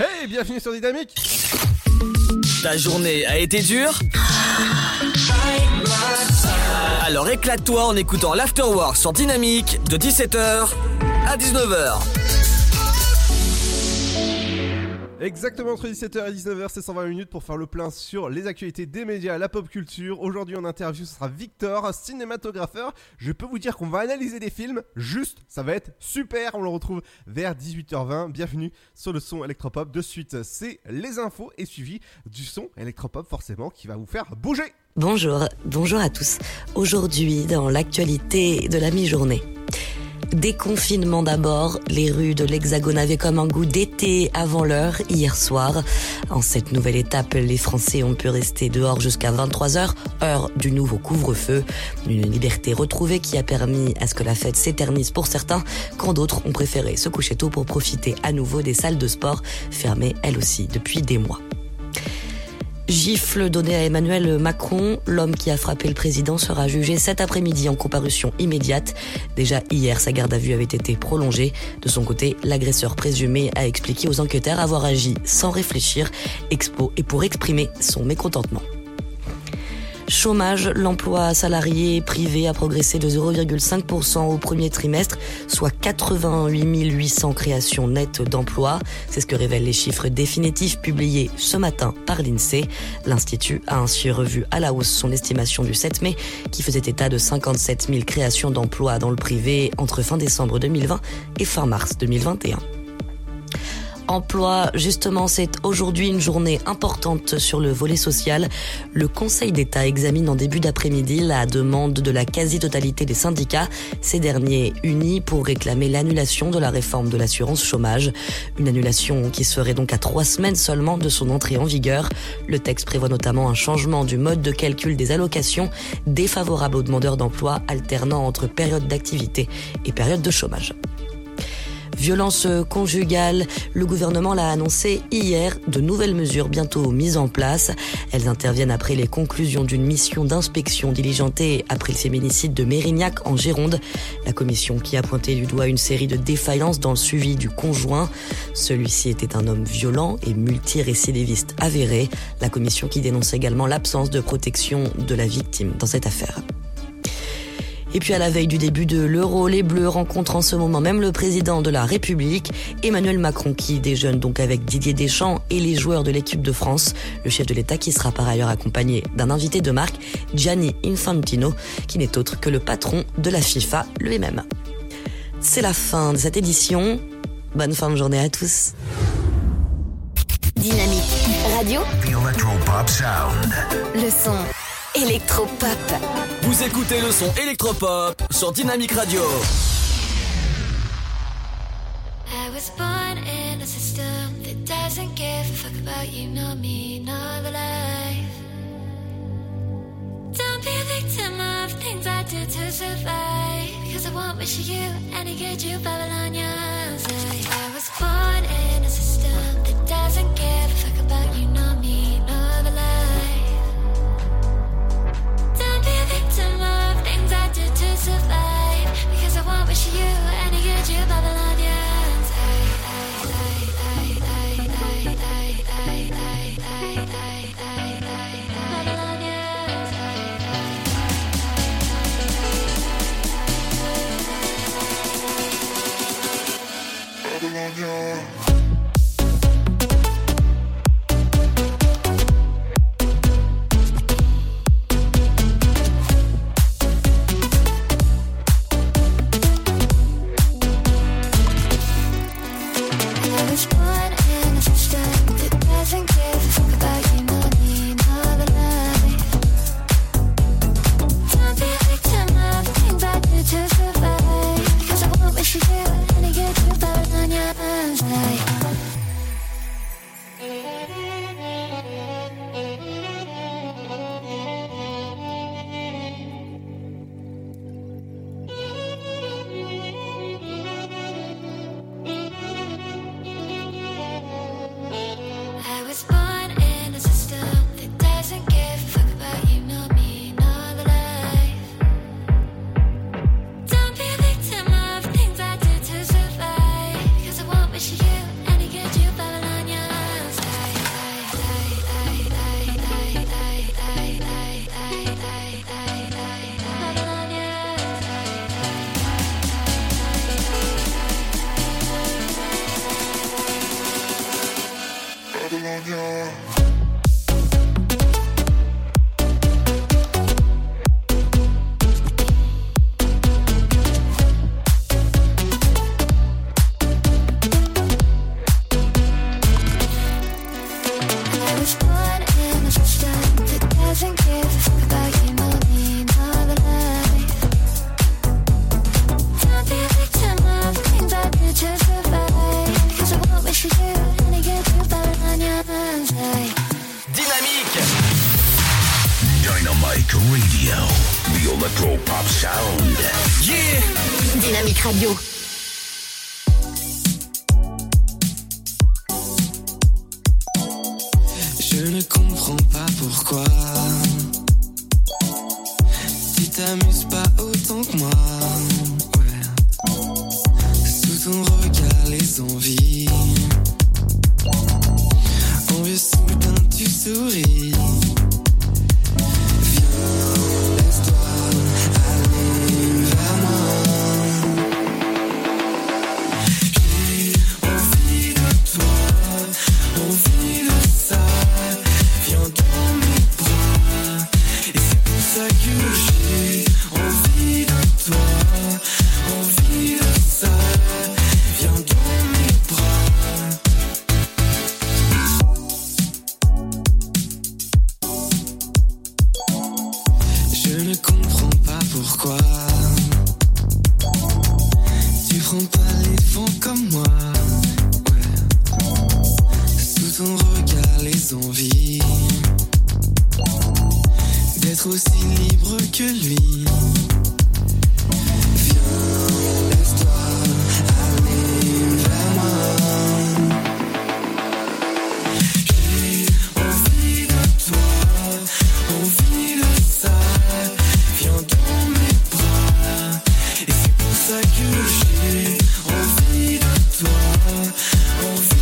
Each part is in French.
Hey, bienvenue sur Dynamique Ta journée a été dure Alors éclate-toi en écoutant l'Afterwork sur Dynamique de 17h à 19h. Exactement entre 17h et 19h, c'est 120 minutes pour faire le plein sur les actualités des médias, la pop culture. Aujourd'hui en interview, ce sera Victor, cinématographeur. Je peux vous dire qu'on va analyser des films, juste, ça va être super. On le retrouve vers 18h20. Bienvenue sur le son électropop. De suite, c'est les infos et suivi du son électropop forcément qui va vous faire bouger. Bonjour, bonjour à tous. Aujourd'hui, dans l'actualité de la mi-journée. Déconfinement d'abord, les rues de l'Hexagone avaient comme un goût d'été avant l'heure hier soir. En cette nouvelle étape, les Français ont pu rester dehors jusqu'à 23h, heure du nouveau couvre-feu. Une liberté retrouvée qui a permis à ce que la fête s'éternise pour certains, quand d'autres ont préféré se coucher tôt pour profiter à nouveau des salles de sport, fermées elles aussi depuis des mois. Gifle donné à Emmanuel Macron, l'homme qui a frappé le président sera jugé cet après-midi en comparution immédiate. Déjà hier, sa garde à vue avait été prolongée. De son côté, l'agresseur présumé a expliqué aux enquêteurs avoir agi sans réfléchir, expo et pour exprimer son mécontentement. Chômage, l'emploi salarié privé a progressé de 0,5% au premier trimestre, soit 88 800 créations nettes d'emplois. C'est ce que révèlent les chiffres définitifs publiés ce matin par l'INSEE. L'Institut a ainsi revu à la hausse son estimation du 7 mai, qui faisait état de 57 000 créations d'emplois dans le privé entre fin décembre 2020 et fin mars 2021 emploi. Justement, c'est aujourd'hui une journée importante sur le volet social. Le Conseil d'État examine en début d'après-midi la demande de la quasi-totalité des syndicats, ces derniers unis pour réclamer l'annulation de la réforme de l'assurance chômage. Une annulation qui serait donc à trois semaines seulement de son entrée en vigueur. Le texte prévoit notamment un changement du mode de calcul des allocations défavorable aux demandeurs d'emploi alternant entre période d'activité et période de chômage. Violence conjugale, le gouvernement l'a annoncé hier, de nouvelles mesures bientôt mises en place. Elles interviennent après les conclusions d'une mission d'inspection diligentée après le féminicide de Mérignac en Gironde. La commission qui a pointé du doigt une série de défaillances dans le suivi du conjoint. Celui-ci était un homme violent et multirécidiviste avéré. La commission qui dénonce également l'absence de protection de la victime dans cette affaire. Et puis à la veille du début de l'Euro, les Bleus rencontrent en ce moment même le président de la République, Emmanuel Macron, qui déjeune donc avec Didier Deschamps et les joueurs de l'équipe de France. Le chef de l'État qui sera par ailleurs accompagné d'un invité de marque, Gianni Infantino, qui n'est autre que le patron de la FIFA lui-même. C'est la fin de cette édition. Bonne fin de journée à tous. Dynamique Radio, The Sound. le son électropop. Vous écoutez le son électropop sur Dynamique Radio. I was born in a system that doesn't give a fuck about you, nor me, nor the life. Don't be a victim of things I do to survive. Because I won't wish you any good, you Babylonians. I, I was born in a system that of things I do to survive. Because I won't wish you any good, you Babylonians. I envie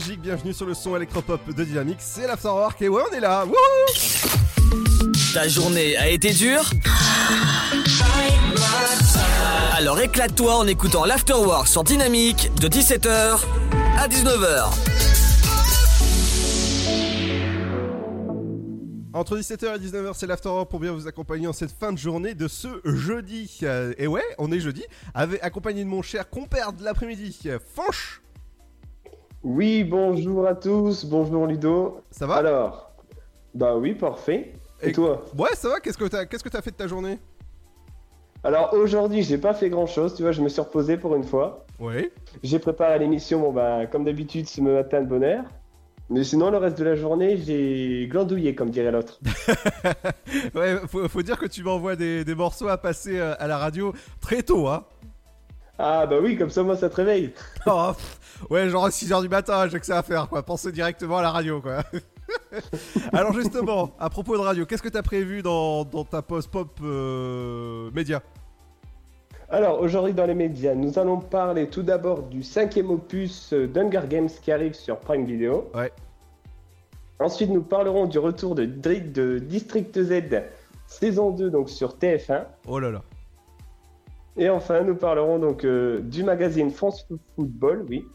Magique, bienvenue sur le son électropop de Dynamique, c'est l'Afterwork et ouais on est là. Wouhou Ta journée a été dure Alors éclate-toi en écoutant l'Afterwork sur Dynamique de 17h à 19h. Entre 17h et 19h c'est l'Afterwork pour bien vous accompagner en cette fin de journée de ce jeudi. Euh, Et ouais, on est jeudi, avec, accompagné de mon cher compère de l'après-midi, euh, Fanche, Oui, bonjour à tous, bonjour Ludo. ça va? Alors, bah oui, parfait. Et, Et- toi? Ouais ça va, qu'est-ce que t'as qu'est-ce que t'as fait de ta journée? Alors aujourd'hui, j'ai pas fait grand chose, tu vois, je me suis reposé pour une fois. Ouais. J'ai préparé l'émission, bon bah, comme d'habitude, ce matin de bonne heure. Mais sinon, le reste de la journée, j'ai glandouillé, comme dirait l'autre. Ouais, faut, faut dire que tu m'envoies des, des morceaux à passer euh, à la radio très tôt, hein. Ah bah oui, comme ça, moi, ça te réveille. Oh, pff, ouais, genre à 6h du matin, j'ai que ça à faire, quoi. Pensez directement à la radio, quoi. Alors, justement, à propos de radio, qu'est-ce que t'as prévu dans, dans ta post-pop euh, média? Alors, aujourd'hui, dans les médias, nous allons parler tout d'abord du cinquième opus euh, d'Hunger Games qui arrive sur Prime Video. Ouais. Ensuite, nous parlerons du retour de, de District Z, saison 2, donc sur TF1. Oh là là. Et enfin, nous parlerons donc euh, du magazine France Football, oui.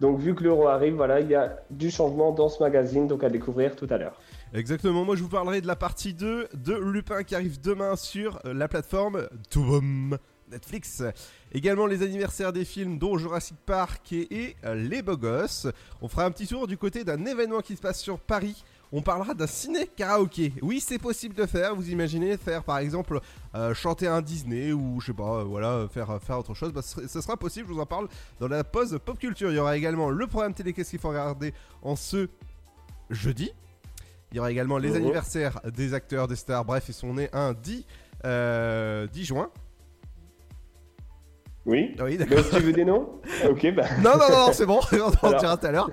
Donc, vu que l'euro arrive, voilà, il y a du changement dans ce magazine, donc à découvrir tout à l'heure. Exactement, moi je vous parlerai de la partie 2 de Lupin qui arrive demain sur euh, la plateforme Toubom Netflix. Également les anniversaires des films dont Jurassic Park et, et, euh, Les Beaux Gosses. On fera un petit tour du côté d'un événement qui se passe sur Paris. On parlera d'un ciné karaoké. Oui, c'est possible de faire. Vous imaginez faire par exemple euh, chanter un Disney ou je sais pas, euh, voilà, faire, faire autre chose. Bah, ce, sera- possible. Je vous en parle dans la pause pop culture. Il y aura également le programme télé qu'est-ce qu'il faut regarder en ce jeudi. Il y aura également les Mhm. anniversaires des acteurs, des stars. Bref, ils sont nés un 10, euh, 10 juin. Oui Oui, d'accord. Tu veux des noms Ok, bah. Non, non, non, c'est bon, on en dira tout à l'heure.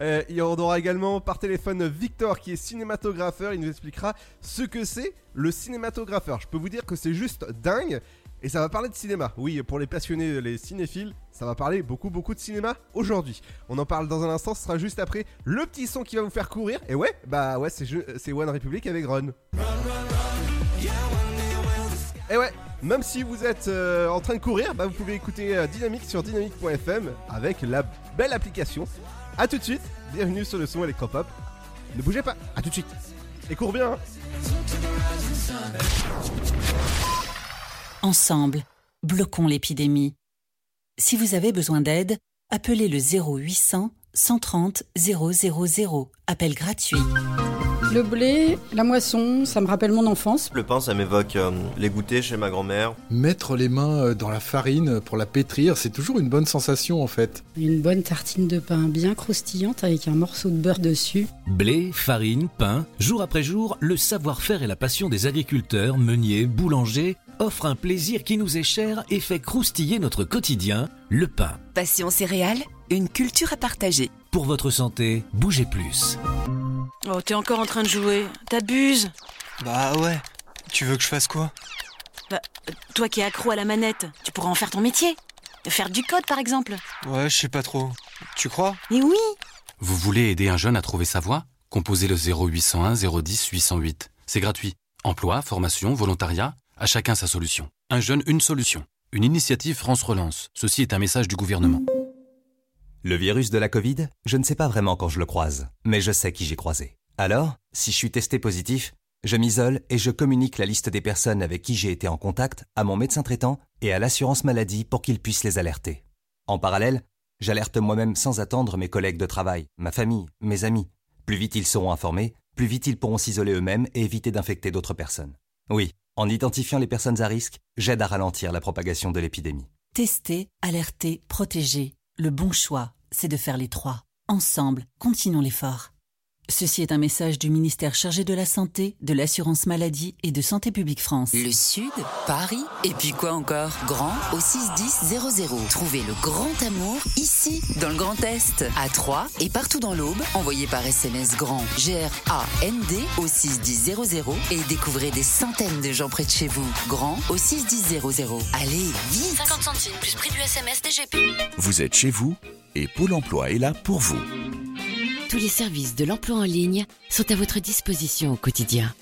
Euh, il y aura également par téléphone Victor qui est cinématographeur. Il nous expliquera ce que c'est le cinématographeur. Je peux vous dire que c'est juste dingue. Et ça va parler de cinéma. Oui, pour les passionnés, les cinéphiles, ça va parler beaucoup, beaucoup de cinéma aujourd'hui. On en parle dans un instant. Ce sera juste après le petit son qui va vous faire courir. Et ouais, bah ouais, c'est, One Republic avec Run. Et ouais, même si vous êtes euh, en train de courir, bah vous pouvez écouter euh, Dynamique sur dynamique.fm avec la belle application. A tout de suite, bienvenue sur le son électropop. Ne bougez pas, à tout de suite. Et cours bien. hein. Ensemble, bloquons l'épidémie. Si vous avez besoin d'aide, appelez le 0800 130 000. Appel gratuit. Le blé, la moisson, ça me rappelle mon enfance. Le pain, ça m'évoque euh, les goûters chez ma grand-mère. Mettre les mains euh, dans la farine pour la pétrir, c'est toujours une bonne sensation en fait. Une bonne tartine de pain bien croustillante avec un morceau de beurre dessus. Blé, farine, pain, jour après jour, le savoir-faire et la passion des agriculteurs, meuniers, boulangers offrent un plaisir qui nous est cher et fait croustiller notre quotidien, le pain. Passion céréales, une culture à partager. Pour votre santé, bougez plus. Oh, t'es encore en train de jouer. T'abuses. Bah ouais. Tu veux que je fasse quoi? Bah, toi qui es accro à la manette, tu pourrais en faire ton métier. Faire du code, par exemple. Ouais, je sais pas trop. Tu crois? Et oui Vous voulez aider un jeune à trouver sa voie? Composez le 0801 010 808. C'est gratuit. Emploi, formation, volontariat, à chacun sa solution. Un jeune, une solution. Une initiative France Relance. Ceci est un message du gouvernement. Le virus de la Covid, je ne sais pas vraiment quand je le croise, mais je sais qui j'ai croisé. Alors, si je suis testé positif, je m'isole et je communique la liste des personnes avec qui j'ai été en contact à mon médecin traitant et à l'assurance maladie pour qu'ils puissent les alerter. En parallèle, j'alerte moi-même sans attendre mes collègues de travail, ma famille, mes amis. Plus vite ils seront informés, plus vite ils pourront s'isoler eux-mêmes et éviter d'infecter d'autres personnes. Oui, en identifiant les personnes à risque, j'aide à ralentir la propagation de l'épidémie. Tester, alerter, protéger. Le bon choix, c'est de faire les trois. Ensemble, continuons l'effort. Ceci est un message du ministère chargé de la Santé, de l'Assurance Maladie et de Santé Publique France. Le Sud, Paris, et puis quoi encore? Grand au 61000. Trouvez le grand amour ici, dans le Grand Est, à Troyes et partout dans l'Aube. Envoyez par SMS grand G-R-A-N-D au 61000 et découvrez des centaines de gens près de chez vous. Grand au 61000. Allez, vite 50 centimes plus prix du SMS DGP. Vous êtes chez vous? Et Pôle emploi est là pour vous. Tous les services de l'emploi en ligne sont à votre disposition au quotidien.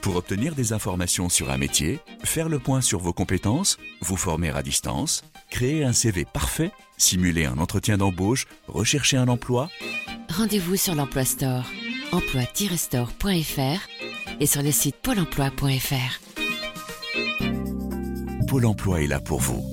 Pour obtenir des informations sur un métier, faire le point sur vos compétences, vous former à distance, créer un CV parfait, simuler un entretien d'embauche, rechercher un emploi, Rendez-vous sur l'Emploi Store, emploi-store.fr et sur le site pôle emploi.fr. Pôle emploi est là pour vous.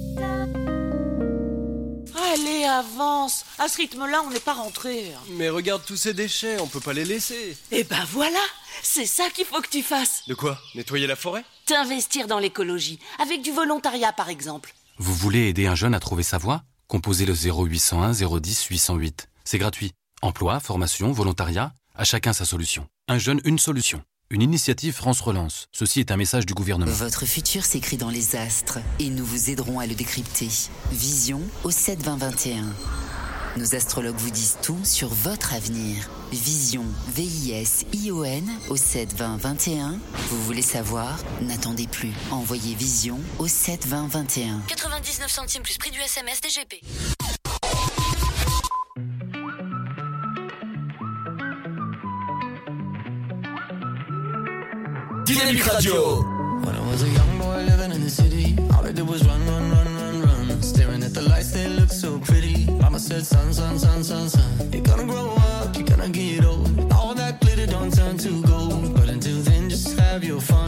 Allez, avance À ce rythme-là, on n'est pas rentré. Mais regarde tous ces déchets, on peut pas les laisser. Eh ben voilà C'est ça qu'il faut que tu fasses De quoi? Nettoyer la forêt? T'investir dans l'écologie, avec du volontariat par exemple. Vous voulez aider un jeune à trouver sa voie? Composez le 0801 010 808. C'est gratuit. Emploi, formation, volontariat, à chacun sa solution. Un jeune, une solution. Une initiative France Relance. Ceci est un message du gouvernement. Votre futur s'écrit dans les astres et nous vous aiderons à le décrypter. Vision au 7 20 21. Nos astrologues vous disent tout sur votre avenir. Vision, V-I-S-I-O-N au 7 20 21. Vous voulez savoir? N'attendez plus. Envoyez Vision au 7 20 21. 99 centimes plus prix du SMS DGP. Dynamique Radio. When I was a young boy living in the city, all I did was run, run, run, run, run. Staring at the lights, they looked so pretty. Mama said, son, son, son, son, son. You're gonna grow up, you're gonna get old. All that glitter don't turn to gold. But until then, just have your fun.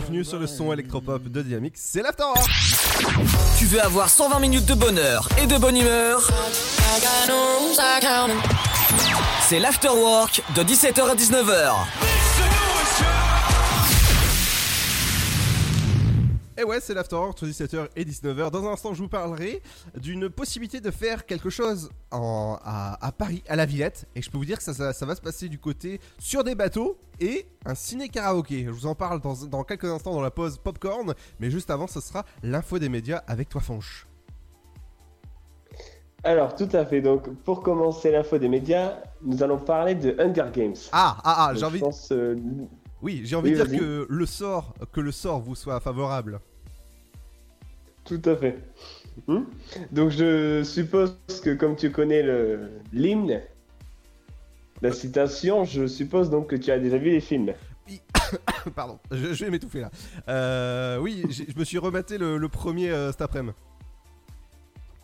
Bienvenue sur le son électropop de Dynamics, c'est l'Afterwork Tu veux avoir 120 minutes de bonheur et de bonne humeur? C'est l'Afterwork de 17h à 19h. Et ouais, c'est l'Afterwork entre 17h et 19h. Dans un instant, je vous parlerai d'une possibilité de faire quelque chose en- à, à Paris, à la Villette. Et je peux vous dire que ça, ça- ça va se passer du côté sur des bateaux et un ciné-karaoké. Je vous en parle dans, dans quelques instants dans la pause popcorn. Mais juste avant, ce sera l'info des médias avec toi, Fanche. Alors, tout à fait. Donc, pour commencer l'info des médias, nous allons parler de Hunger Games. Ah, ah, ah, j'ai Donc, envie. pense, euh, Oui, j'ai envie Oui, de dire que le sort, que le sort vous soit favorable. Tout à fait. Hmm? Donc je suppose que comme tu connais le l'hymne, la citation, je suppose donc que tu as déjà vu les films. Pardon, je, je vais m'étouffer là. Euh, oui, je me suis rematé le, le premier euh, cet après-midi.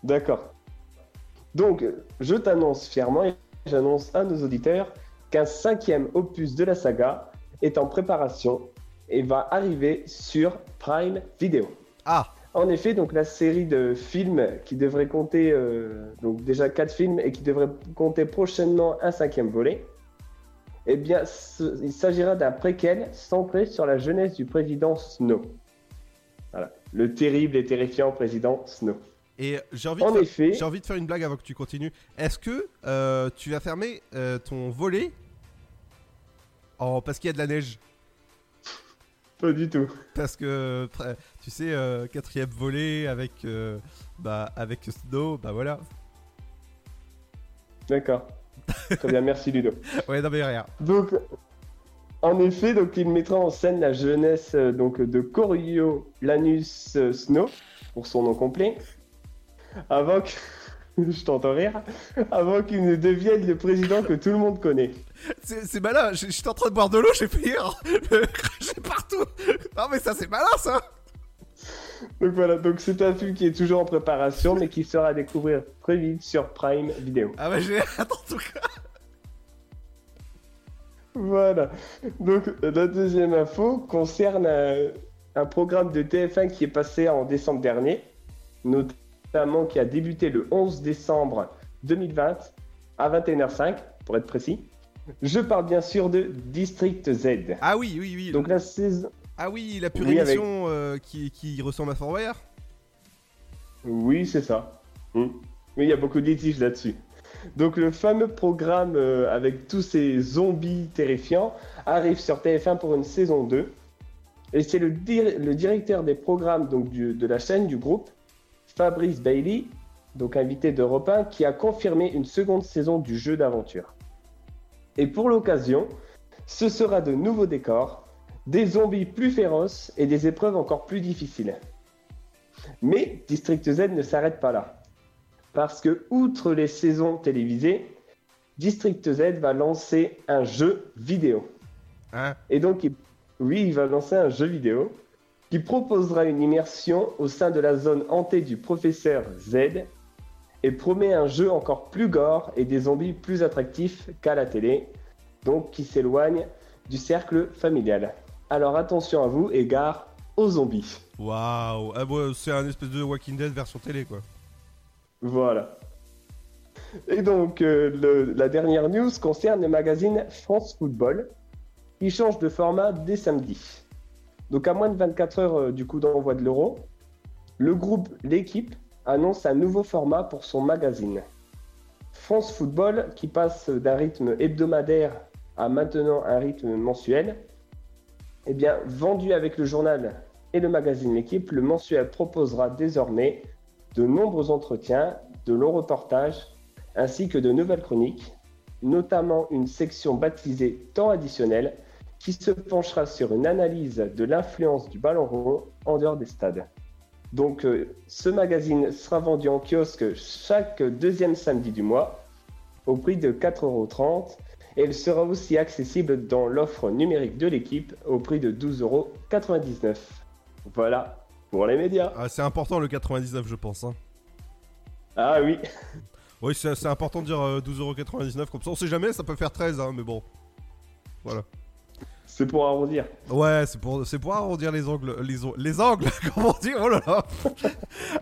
D'accord. Donc je t'annonce fièrement et j'annonce à nos auditeurs qu'un cinquième opus de la saga est en préparation et va arriver sur Prime Video. Ah En effet, donc la série de films qui devrait compter euh, donc déjà quatre films et qui devrait compter prochainement un cinquième volet, eh bien, ce- il s'agira d'un préquel centré sur la jeunesse du président Snow. Voilà, le terrible et terrifiant président Snow. Et j'ai envie, de faire- effet. j'ai envie de faire une blague avant que tu continues. Est-ce que euh, tu vas fermer euh, ton volet en... parce qu'il y a de la neige? Pas du tout. Parce que, tu sais, euh, quatrième volet avec, euh, bah, avec Snow, bah voilà. D'accord. Très bien, merci Ludo. Ouais, non mais rien. Donc, en effet, donc il mettra en scène la jeunesse euh, donc de Coriolanus euh, Snow, pour son nom complet, avant que je t'entends rire, avant qu'il ne devienne le président que tout le monde connaît. C'est malin, j'- j'étais en train de boire de l'eau, j'ai fait rire. J'ai partout. Non mais ça c'est malin ça. Donc voilà, donc c'est un film qui est toujours en préparation, mais qui sera à découvrir très vite sur Prime Video. Ah bah j'ai hâte en tout cas. Voilà. Donc la deuxième info concerne un, un programme de TF1 qui est passé en décembre dernier, notamment qui a débuté le 11 décembre 2020 à 21h05 pour être précis. Je parle bien sûr de District Z. Ah oui, oui, oui. Donc la saison. Ah oui, la pure Oui, avec- émission euh, qui, qui ressemble à Fort Boyard Oui, c'est ça. Hmm. Oui, il y a beaucoup de litiges là-dessus. Donc le fameux programme euh, avec tous ces zombies terrifiants arrive sur TF1 pour une saison 2. Et c'est le, dir- le directeur des programmes donc, du- de la chaîne, du groupe, Fabrice Bailey, donc invité d'Europe 1, qui a confirmé une seconde saison du jeu d'aventure. Et pour l'occasion, ce sera de nouveaux décors, des zombies plus féroces et des épreuves encore plus difficiles. Mais District Z ne s'arrête pas là. Parce que, outre les saisons télévisées, District Z va lancer un jeu vidéo. Hein? Et donc, il- oui, il va lancer un jeu vidéo qui proposera une immersion au sein de la zone hantée du professeur Z et promet un jeu encore plus gore et des zombies plus attractifs qu'à la télé, donc qui s'éloigne du cercle familial. Alors attention à vous et gare aux zombies. Waouh, ah, bon, c'est un espèce de Walking Dead version télé quoi. Voilà. Et donc, euh, le- la dernière news concerne le magazine France Football, qui change de format dès samedi. Donc, à moins de 24 heures euh, du coup d'envoi de l'euro, le groupe L'équipe annonce un nouveau format pour son magazine. France Football, qui passe d'un rythme hebdomadaire à maintenant un rythme mensuel, eh vendu avec le journal et le magazine L'équipe, le mensuel proposera désormais de nombreux entretiens, de longs reportages, ainsi que de nouvelles chroniques, notamment une section baptisée Temps additionnel, qui se penchera sur une analyse de l'influence du ballon rond en dehors des stades. Donc euh, ce magazine sera vendu en kiosque chaque deuxième samedi du mois, au prix de 4,30€ et il sera aussi accessible dans l'offre numérique de l'équipe au prix de 12,99€. Voilà pour les médias. Ah, c'est important le 99 je pense. Hein. Ah oui. Oui, c'est important de dire euh, 12,99€ comme ça. On sait jamais, ça peut faire 13, hein, mais bon. Voilà. C'est pour arrondir. Ouais, c'est pour, pour arrondir les angles. Les, les angles Comment dire Oh là là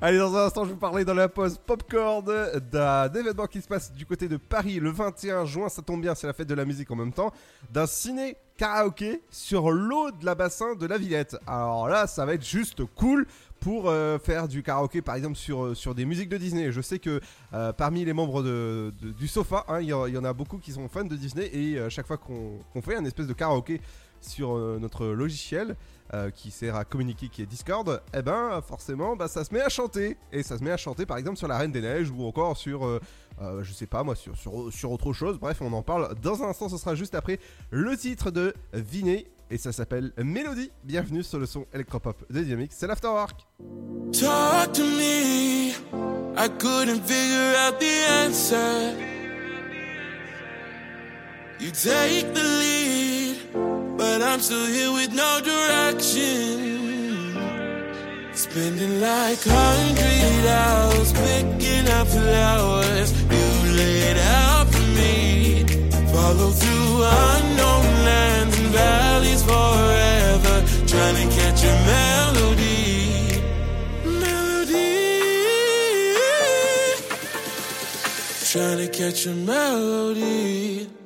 Allez, dans un instant, je vais vous parler dans la pause Popcorn d'un événement qui se passe du côté de Paris le 21 juin. Ça tombe bien, c'est la fête de la musique en même temps. D'un ciné karaoké sur l'eau de la bassin de la Villette. Alors là, ça va être juste cool pour euh, faire du karaoké par exemple sur, euh, sur des musiques de Disney. Je sais que euh, parmi les membres de, du sofa, hein, il y, en- a beaucoup qui sont fans de Disney et euh, chaque fois qu'on fait un espèce de karaoké sur notre logiciel qui sert à communiquer, qui est Discord, eh ben forcément, bah, ça se met à chanter. Et ça se met à chanter par exemple sur la Reine des Neiges ou encore sur, je sais pas moi, sur, sur, sur autre chose. Bref, on en parle dans un instant, ce sera juste après le titre de Vinet. Et ça s'appelle Mélodie. Bienvenue sur le son électropop de Dynamics, c'est l'Afterwork. Talk to me. I couldn't figure out the answer. You take the lead, but I'm still here with no direction. Spending like hundred hours picking up flowers you laid out for me. Follow through unknown lands forever, trying to catch a melody. Melody. Trying to catch a melody.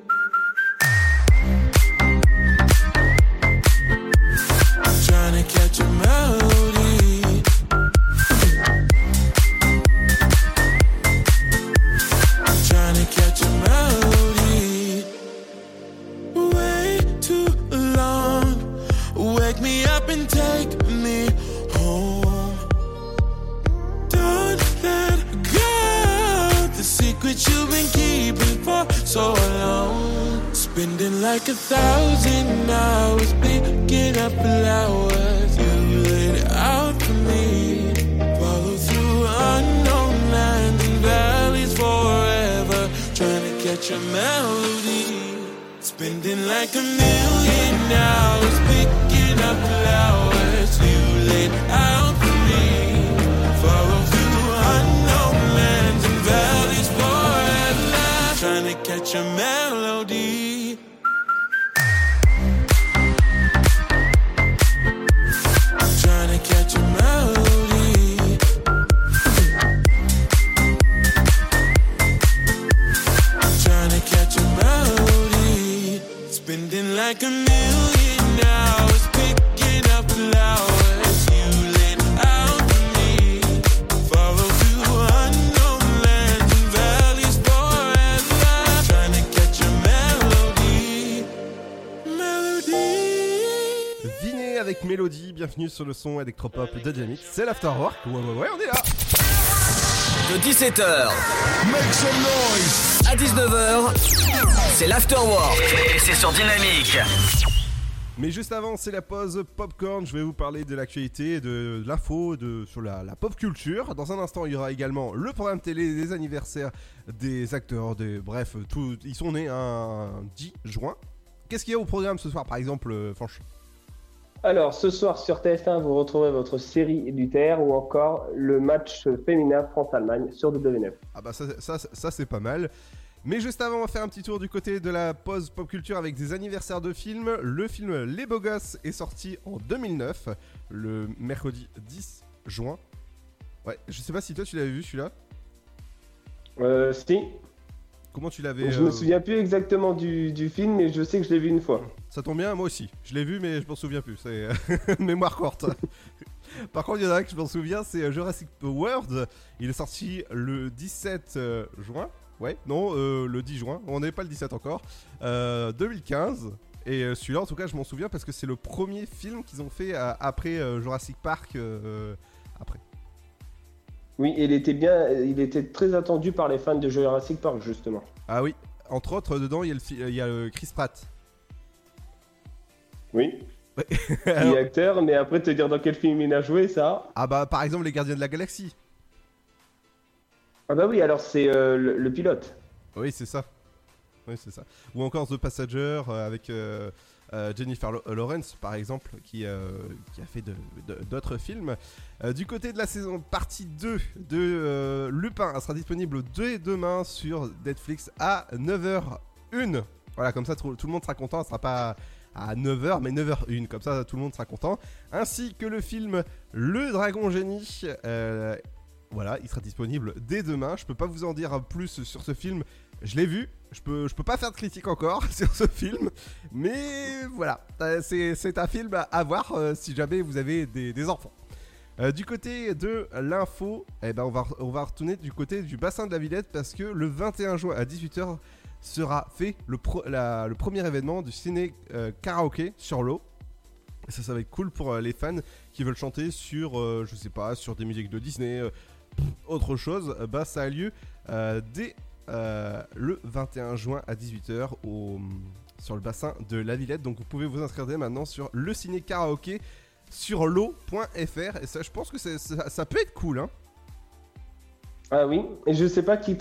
So long. Spending like a thousand hours picking up flowers. You laid out for me. Follow through unknown lands and valleys forever. Trying to catch a melody. Spending like a million hours picking up flowers. You laid out Trying to catch a melody. Trying to catch a melody. Trying to catch a melody. Spending like a million Mélodie, bienvenue sur le son électropop de Dynamics, c'est l'Afterwork. Ouais, ouais, ouais, on est là. De 17h à 19h, c'est l'afterwork et c'est sur Dynamique. Mais juste avant, c'est la pause popcorn. Je vais vous parler de l'actualité, de l'info, de sur la, la pop culture. Dans un instant, il y aura également le programme télé, des anniversaires des acteurs, des bref, tout. Ils sont nés un 10 juin. Qu'est-ce qu'il y a au programme ce soir, par exemple, euh, Fanch Alors, ce soir sur TF1, vous retrouverez votre série du TR ou encore le match féminin France-Allemagne sur W9. Ah bah ça, ça, ça, c'est pas mal. Mais juste avant, on va faire un petit tour du côté de la pause pop culture avec des anniversaires de films. Le film Les Beaux Gosses est sorti en 2009, le mercredi 10 juin. Ouais, je sais pas si toi tu l'avais vu celui-là. Euh, si. Comment tu l'avais Je me euh, souviens plus exactement du, du film, mais je sais que je l'ai vu une fois. Ça tombe bien, moi aussi. Je l'ai vu, mais je m'en souviens plus. C'est mémoire courte. Par contre, il y en a un que je m'en souviens, c'est euh, Jurassic World. Il est sorti le 17 euh, juin. Ouais, non, euh, le 10 juin. On n'est pas le 17 encore. Euh, 2015. Et euh, celui-là, en tout cas, je m'en souviens parce que c'est le premier film qu'ils ont fait euh, après euh, Jurassic Park. euh, après. Oui, il était bien, il était très attendu par les fans de Jurassic Park justement. Ah oui, entre autres, dedans, il y a, le fi- il y a, Chris Pratt. Oui. Il Alors- est acteur, mais après te dire dans quel film il a joué, ça. Ah bah, par exemple, Les Gardiens de la Galaxie. Ah bah oui, alors c'est euh, le, le pilote. Oui, c'est ça. Oui, c'est ça. Ou encore The Passenger euh, avec euh, euh, Jennifer Lawrence, par exemple, qui, euh, qui a fait d'autres films. Euh, du côté de la saison partie 2 de Lupin, elle sera disponible dès demain sur Netflix à 9h01. Voilà, comme ça tout, le monde sera content. Elle sera pas à 9h, mais 9h01. Comme ça, tout le monde sera content. Ainsi que le film Le Dragon Génie. voilà, il sera disponible dès demain. Je peux pas vous en dire plus sur ce film. Je l'ai vu. Je peux, je peux pas faire de critique encore sur ce film. Mais voilà, Euh, c'est un film à- voir euh, si jamais vous avez des, enfants. Euh, du côté de l'info, eh ben on, va, on va retourner du côté du bassin de la Villette parce que le 21 juin à 18h sera fait le, pro- le premier événement du ciné karaoké sur l'eau. Ça, ça va être cool pour les fans qui veulent chanter sur, je sais pas, sur des musiques de Disney, autre chose. Bah, ça a lieu dès euh, le 21 juin à 18h au, sur le bassin de la Villette. Donc, vous pouvez vous inscrire dès maintenant sur le ciné karaoké sur l'eau.fr. Et ça, je pense que ça, ça peut être cool, hein. Ah oui, et je sais pas qui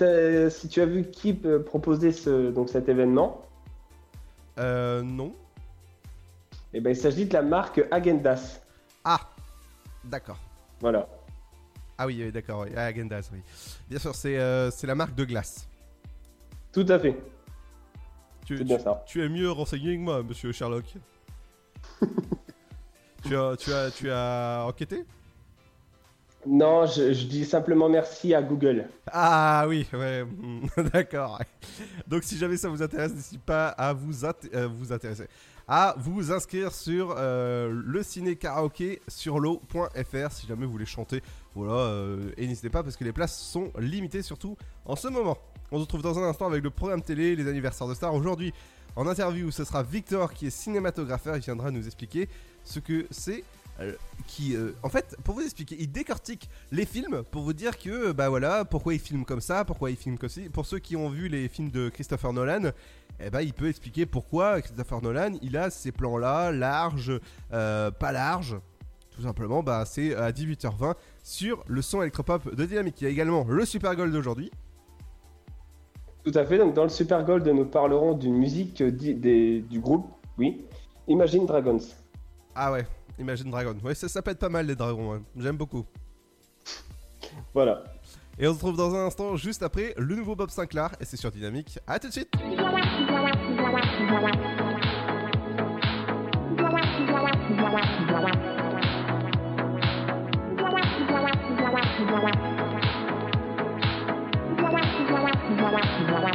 si tu as vu qui euh, proposait ce, donc cet événement. Euh, non. Eh ben, il s'agit de la marque Agendas. Ah, d'accord. Voilà. Ah oui, d'accord, oui. Agendas, oui. Bien sûr, c'est euh, c'est la marque de glace. Tout à fait. Tu, es mieux renseigné que moi, monsieur Sherlock. tu, as, tu, as, tu as enquêté? Non, je, je dis simplement merci à Google. Ah oui, ouais, d'accord. Donc si jamais ça vous intéresse, n'hésitez pas à vous, euh, vous intéresser, à vous inscrire sur euh, le ciné karaoké sur l'eau.fr si jamais vous voulez chanter. Voilà, euh, et n'hésitez pas parce que les places sont limitées surtout en ce moment. On se retrouve dans un instant avec le programme télé, les anniversaires de stars. Aujourd'hui, en interview, ce sera Victor qui est cinématographeur. Il viendra nous expliquer ce que c'est. euh, qui, euh, en fait, pour vous expliquer, il décortique les films pour vous dire que, bah voilà, pourquoi il filme comme ça, pourquoi il filme comme ça. Pour ceux qui ont vu les films de Christopher Nolan, eh ben, il peut expliquer pourquoi Christopher Nolan, il a ces plans-là, larges, euh, pas larges. Tout simplement, bah, c'est à 18h20 sur le son électropop de Dynamique. Il y a également le Super Gold d'aujourd'hui. Tout à fait. Donc, dans le Super Gold, nous parlerons d'une musique euh, des- du groupe, oui, Imagine Dragons. Ah ouais, Imagine Dragon. Ouais, ça, ça peut être pas mal les dragons, hein. j'aime beaucoup. Voilà. Et on se retrouve dans un instant, juste après, le nouveau Bob Sinclair, et c'est sur Dynamique. À tout de suite Wow.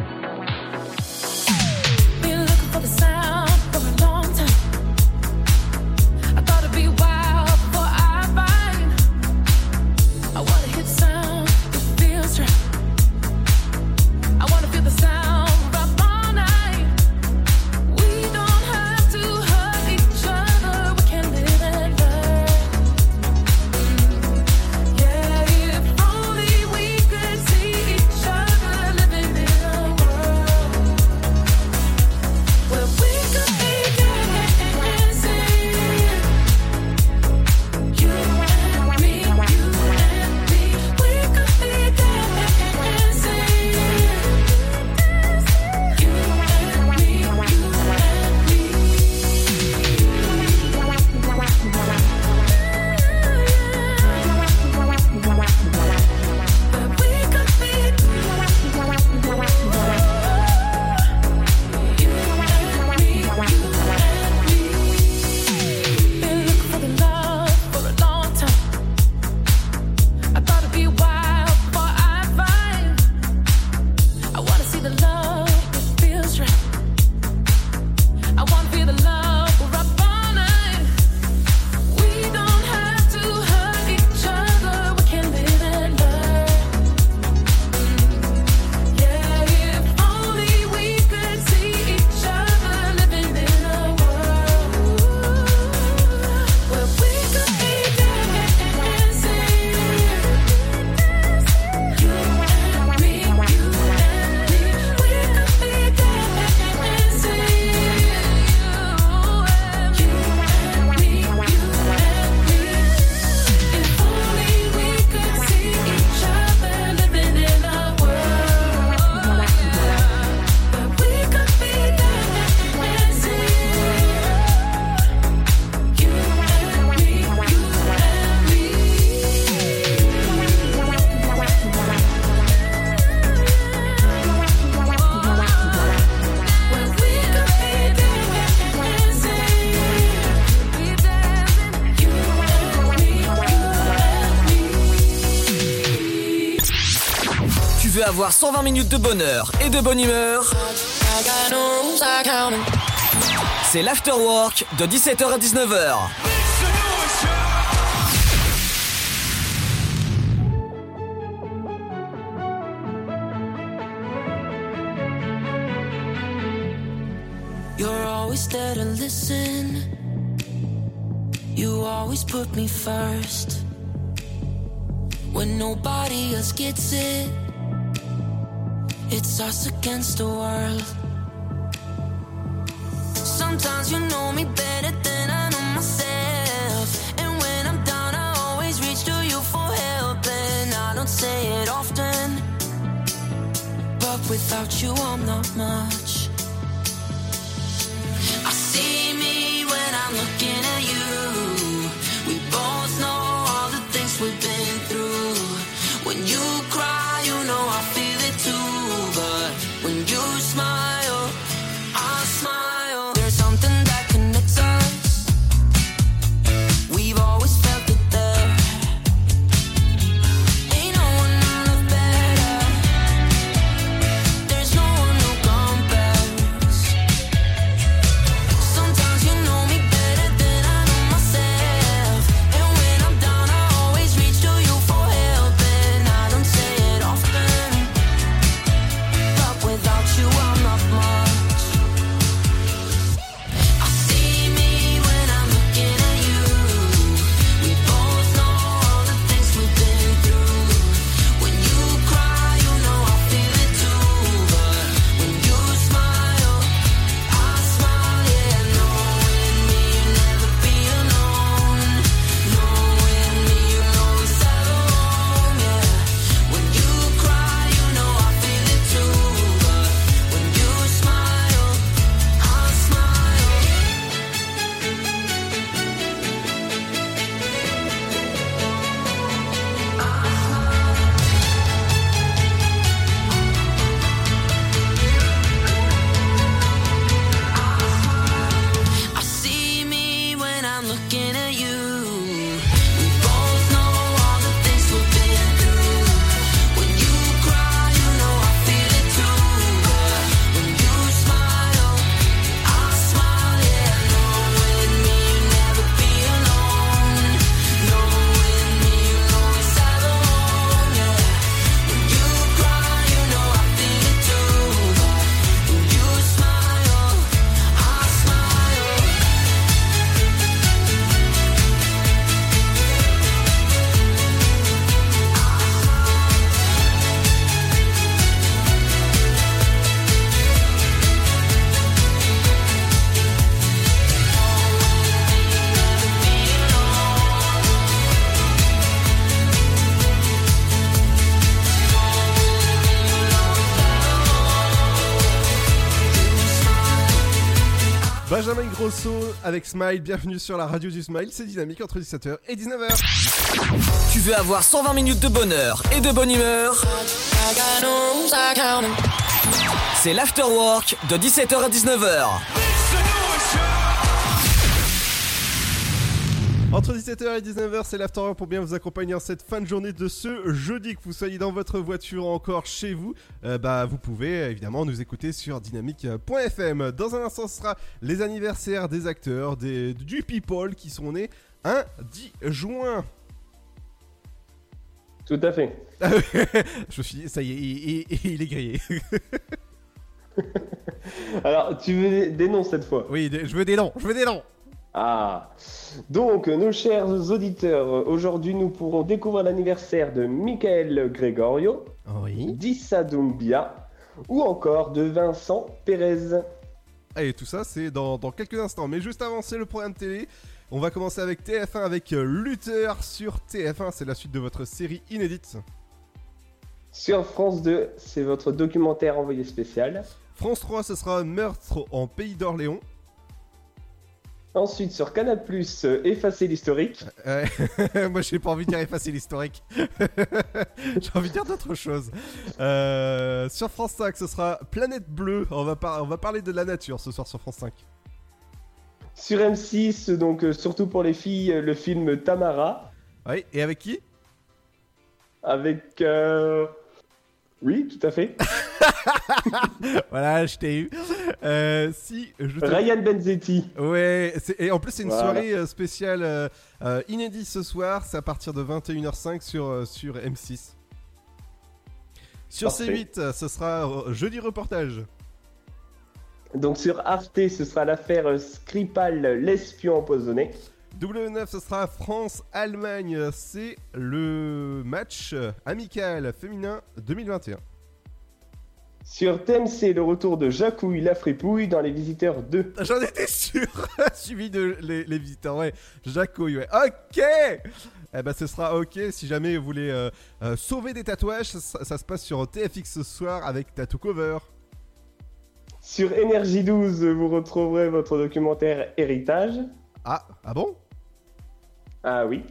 Avoir 120 minutes de bonheur et de bonne humeur C'est l'afterwork de 17h à 19h. always there to listen. You always put me first. When nobody else gets it, us against the world. Avec Smile, bienvenue sur la radio du Smile, c'est dynamique entre 17h et 19h. Tu veux avoir 120 minutes de bonheur et de bonne humeur? C'est l'afterwork de 17h à 19h. Entre 17h et 19h, c'est l'afterwork pour bien vous accompagner en cette fin de journée de ce jeudi. Que vous soyez dans votre voiture ou encore chez vous, euh, bah, vous pouvez euh, évidemment nous écouter sur dynamique.fm. Dans un instant, ce sera les anniversaires des acteurs, des, du people qui sont nés un 10 juin. Tout à fait. Je me suis dit, ça y est, il, il- il est grillé. Alors, tu veux des noms cette fois? Oui, je veux des noms, je veux des noms. Ah Donc, nos chers auditeurs, aujourd'hui nous pourrons découvrir l'anniversaire de Michael Gregorio, d'Issa Doumbia ou encore de Vincent Pérez. Et tout ça, c'est dans, dans quelques instants. Mais juste avant, c'est le programme télé. On va commencer avec TF1 avec euh, Luther sur TF1. C'est la suite de votre série inédite. Sur France 2, c'est votre documentaire envoyé spécial. France 3, ce sera Meurtre en Pays d'Orléans. Ensuite, sur Canal+, euh, effacer l'historique. Ouais. Moi, j'ai pas envie de dire effacer l'historique. j'ai envie de dire d'autres choses. Euh, sur France 5, ce sera Planète Bleue. On va, on va parler de la nature ce soir sur France 5. Sur M6, donc euh, surtout pour les filles, euh, le film Tamara. Oui, et avec qui? Avec... Oui, tout à fait. voilà, je t'ai eu. Euh, si, je te- Ryan Benzetti. Ouais, et en plus c'est une Voilà. soirée euh, spéciale euh, inédite ce soir, c'est à partir de 21h05 sur, sur M6. Sur Parfait. C8, euh, ce sera jeudi reportage. Donc sur Arte, ce sera l'affaire Skripal, l'espion empoisonné. W9, ce sera France-Allemagne. C'est le match amical féminin 2021. Sur TMC, le retour de Jacouille la fripouille dans Les Visiteurs 2. J'en étais sûr Suivi de les, les visiteurs, ouais. Jacouille, ouais. Ok Eh ben ce sera ok si jamais vous voulez euh, euh, sauver des tatouages. Ça, ça se passe sur TFX ce soir avec Tattoo Cover. Sur Énergie 12, vous retrouverez votre documentaire Héritage. Ah, ah bon? Ah oui.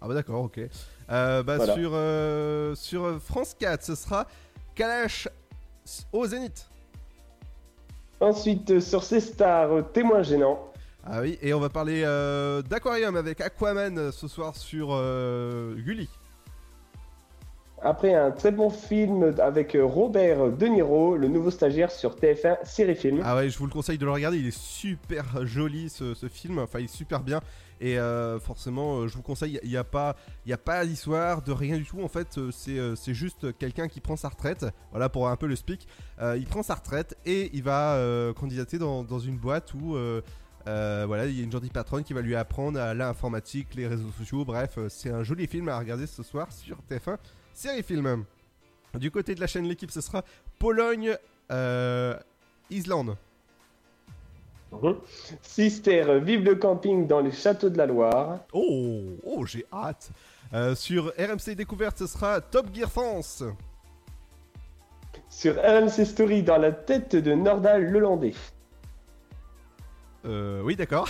Ah bah d'accord, ok. Euh, bah Voilà. sur, euh, sur France 4, ce sera Kalash au Zénith. Ensuite, sur ces stars, témoin gênant. Ah oui, et on va parler euh, d'Aquarium avec Aquaman euh, ce soir sur euh, Gulli. Après un très bon film avec Robert De Niro, le nouveau stagiaire sur TF1 Série Film. Ah ouais, je vous le conseille de le regarder, il est super joli ce, ce film, enfin il est super bien. Et euh, forcément, euh, je vous conseille, il n'y a pas, a pas d'histoire, de rien du tout. En fait, euh, c'est juste quelqu'un qui prend sa retraite. Voilà pour un peu le speak. Il prend sa retraite et il va candidater dans, une boîte où voilà, il y a une gentille patronne qui va lui apprendre à l'informatique, les réseaux sociaux. Bref, c'est un joli film à regarder ce soir sur TF1 Série Film. Du côté de la chaîne L'équipe, ce sera Pologne, euh, Islande. Mhm. Sister, vive le camping dans les châteaux de la Loire. Oh, oh j'ai hâte. Euh, sur RMC Découverte, ce sera Top Gear France. Sur RMC Story, dans la tête de Nordal Lelandais. Euh, oui, d'accord.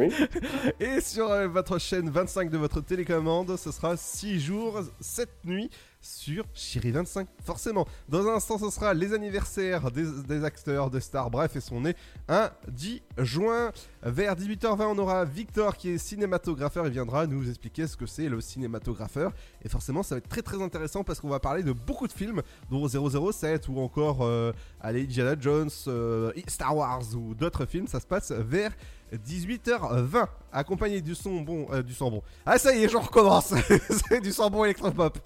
Et sur euh, votre chaîne 25 de votre télécommande, ce sera 6 jours, 7 nuits sur Chéri 25, forcément. Dans un instant, ce sera les anniversaires des, acteurs, des stars, bref, et son est un 10 juin. Vers 18h20, on aura Victor qui est cinématographeur. Il viendra nous expliquer ce que c'est le cinématographeur. Et forcément, ça va être très très intéressant parce qu'on va parler de beaucoup de films, dont 007 ou encore euh, allez, Indiana Jones, euh, Star Wars ou d'autres films. Ça se passe vers 18h20, accompagné du son bon, euh, du son bon. Ah ça y est, je recommence. c'est du son bon électropop.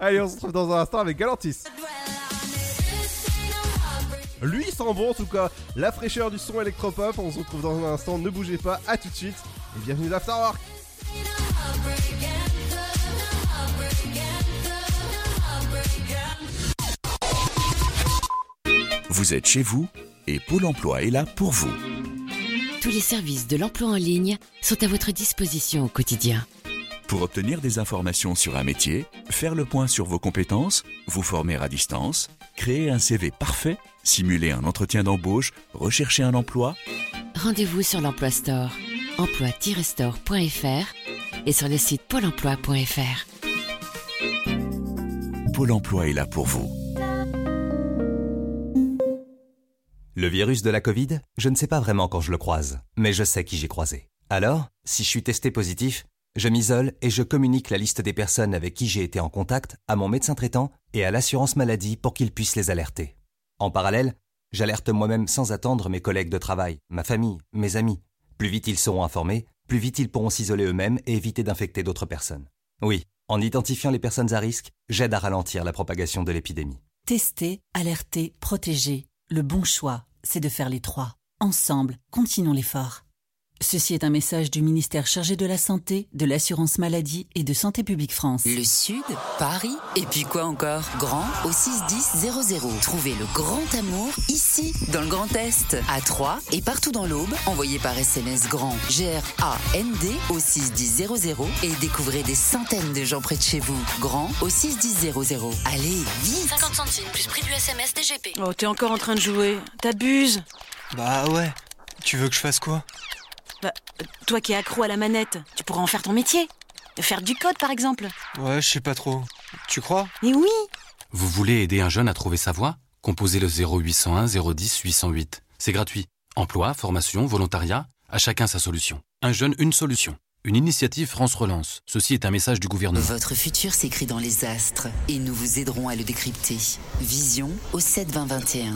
Allez, on se retrouve dans un instant avec Galantis. Lui sent bon en tout cas, la fraîcheur du son électropop. On se retrouve dans un instant, ne bougez pas, à tout de suite. Et bienvenue dans Afterwork. Vous êtes chez vous et Pôle emploi est là pour vous. Tous les services de l'emploi en ligne sont à votre disposition au quotidien. Pour obtenir des informations sur un métier, faire le point sur vos compétences, vous former à distance, créer un CV parfait, simuler un entretien d'embauche, rechercher un emploi, Rendez-vous sur l'Emploi Store, emploi-store.fr et sur le site pôle emploi.fr. Pôle emploi est là pour vous. Le virus de la Covid, je ne sais pas vraiment quand je le croise, mais je sais qui j'ai croisé. Alors, si je suis testé positif, je m'isole et je communique la liste des personnes avec qui j'ai été en contact à mon médecin traitant et à l'assurance maladie pour qu'ils puissent les alerter. En parallèle, j'alerte moi-même sans attendre mes collègues de travail, ma famille, mes amis. Plus vite ils seront informés, plus vite ils pourront s'isoler eux-mêmes et éviter d'infecter d'autres personnes. Oui, en identifiant les personnes à risque, j'aide à ralentir la propagation de l'épidémie. Tester, alerter, protéger. Le bon choix, c'est de faire les trois. Ensemble, continuons l'effort. Ceci est un message du ministère chargé de la Santé, de l'Assurance Maladie et de Santé Publique France. Le Sud, Paris, et puis quoi encore? Grand au 61000. Trouvez le grand amour ici, dans le Grand Est, à Troyes et partout dans l'Aube. Envoyez par SMS grand G-R-A-N-D au 61000 et découvrez des centaines de gens près de chez vous. Grand au 61000. Allez, vite 50 centimes plus prix du SMS DGP. Oh, t'es encore en train de jouer. T'abuses. Bah ouais. Tu veux que je fasse quoi? Bah, toi qui es accro à la manette, tu pourras en faire ton métier. Faire du code, par exemple. Ouais, je sais pas trop. Tu crois? Mais oui Vous voulez aider un jeune à trouver sa voie? Composez le 0801 010 808. C'est gratuit. Emploi, formation, volontariat, à chacun sa solution. Un jeune, une solution. Une initiative France Relance. Ceci est un message du gouvernement. Votre futur s'écrit dans les astres et nous vous aiderons à le décrypter. Vision au 7 20 21.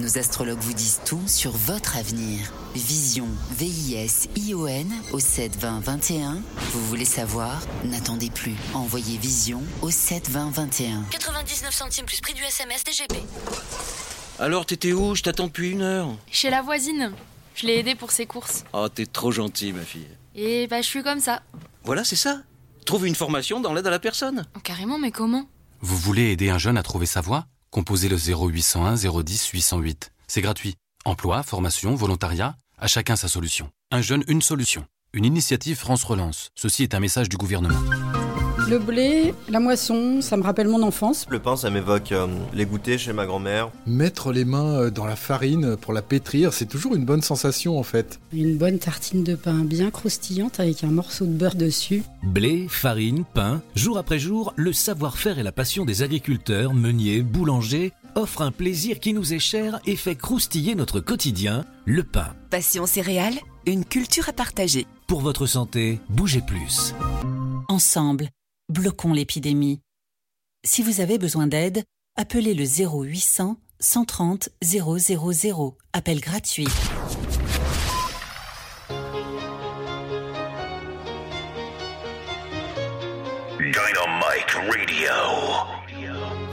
Nos astrologues vous disent tout sur votre avenir. Vision, V-I-S-I-O-N au 7 20 21. Vous voulez savoir? N'attendez plus. Envoyez Vision au 7 20 21. 99 centimes plus prix du SMS DGP. Alors, t'étais où? Je t'attends depuis une heure. Chez la voisine. Je l'ai aidée pour ses courses. Oh, t'es trop gentil, ma fille. Et bah, je suis comme ça. Voilà, c'est ça. Trouve une formation dans l'aide à la personne. Oh, carrément, mais comment? Vous voulez aider un jeune à trouver sa voie? Composez le 0801 010 808. C'est gratuit. Emploi, formation, volontariat, à chacun sa solution. Un jeune, une solution. Une initiative France Relance. Ceci est un message du gouvernement. Le blé, la moisson, ça me rappelle mon enfance. Le pain, ça m'évoque euh, les goûters chez ma grand-mère. Mettre les mains euh, dans la farine pour la pétrir, c'est toujours une bonne sensation en fait. Une bonne tartine de pain bien croustillante avec un morceau de beurre dessus. Blé, farine, pain, jour après jour, le savoir-faire et la passion des agriculteurs, meuniers, boulangers offrent un plaisir qui nous est cher et fait croustiller notre quotidien, le pain. Passion céréales, une culture à partager. Pour votre santé, bougez plus. Ensemble, bloquons l'épidémie. Si vous avez besoin d'aide, appelez le 0800 130 000. Appel gratuit. Dynamite Radio.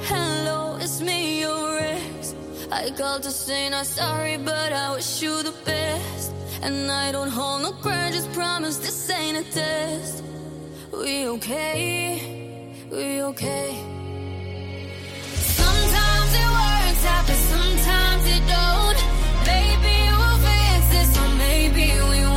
Hello, it's me, your ex. I called to say not sorry, but I wish you the best. And I don't hold no grudges, promise this ain't a test. We okay? We okay? Sometimes it works out, but sometimes it don't. Maybe we'll fix this, or maybe we won't.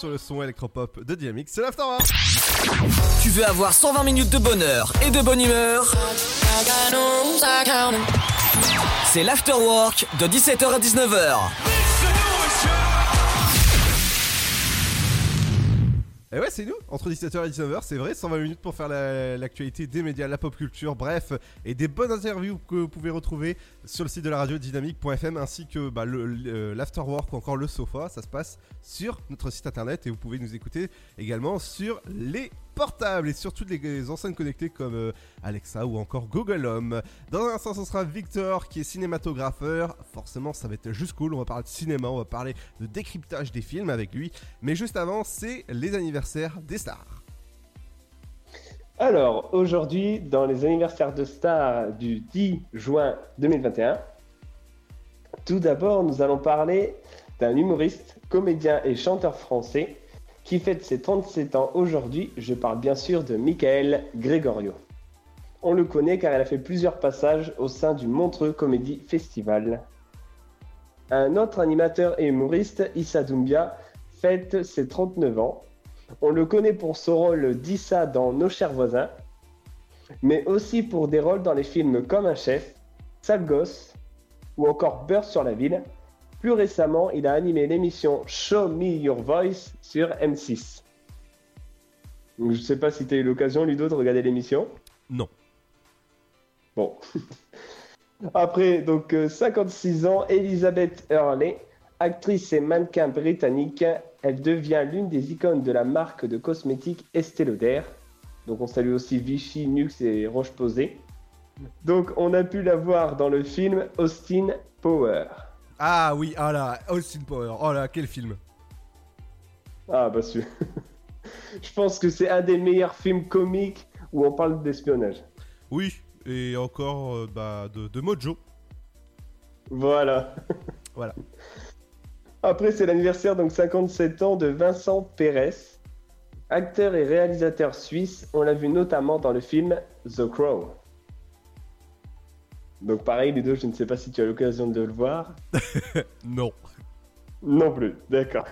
Sur le son électropop de Dynamics. C'est l'Afterwork. Tu veux avoir 120 minutes de bonheur et de bonne humeur? C'est l'Afterwork de 17h à 19h. Et ouais, c'est nous, entre 17h et 19h, c'est vrai, 120 minutes pour faire la- l'actualité des médias, la pop culture, bref, et des bonnes interviews que vous pouvez retrouver sur le site de la radio dynamique.fm ainsi que bah, le- l'afterwork ou encore le sofa, ça se passe sur notre site internet et vous pouvez nous écouter également sur les et sur toutes les enceintes connectées comme euh, Alexa ou encore Google Home. Dans un instant, ce sera Victor qui est cinématographeur. Forcément, ça va être juste cool. On va parler de cinéma, on va parler de décryptage des films avec lui. Mais juste avant, c'est les anniversaires des stars. Alors, aujourd'hui, dans les anniversaires de stars du 10 juin 2021, Tout d'abord, nous allons parler d'un humoriste, comédien et chanteur français qui fête ses 37 ans aujourd'hui. Je parle bien sûr de Michael Gregorio. On le connaît car il a fait plusieurs passages au sein du Montreux Comedy Festival. Un autre animateur et humoriste, Issa Doumbia, fête ses 39 ans. On le connaît pour son rôle d'Issa dans Nos chers voisins, mais aussi pour des rôles dans les films comme Un chef, Sale gosse ou encore Beurre sur la ville. Plus récemment, il a animé l'émission Show Me Your Voice sur M6. Donc, je ne sais pas si tu as eu l'occasion, Ludo, de regarder l'émission. Non. Bon. Après, donc, euh, 56 ans, Elizabeth Hurley, actrice et mannequin britannique, elle devient l'une des icônes de la marque de cosmétiques Estée Lauder. Donc, on salue aussi Vichy, Nux et Roche-Posay. Donc, on a pu la voir dans le film Austin Power. Ah oui, ah là, Austin Power. Oh là, quel film. Ah, bah, sûr. Je pense que c'est un des meilleurs films comiques où on parle d'espionnage. Oui, et encore euh, bah, de, de Mojo. Voilà. Voilà. Après, c'est l'anniversaire, donc 57 ans, de Vincent Pérez, acteur et réalisateur suisse. On l'a vu notamment dans le film The Crow. Donc, pareil, les deux, je ne sais pas si tu as l'occasion de le voir. non. Non plus, d'accord.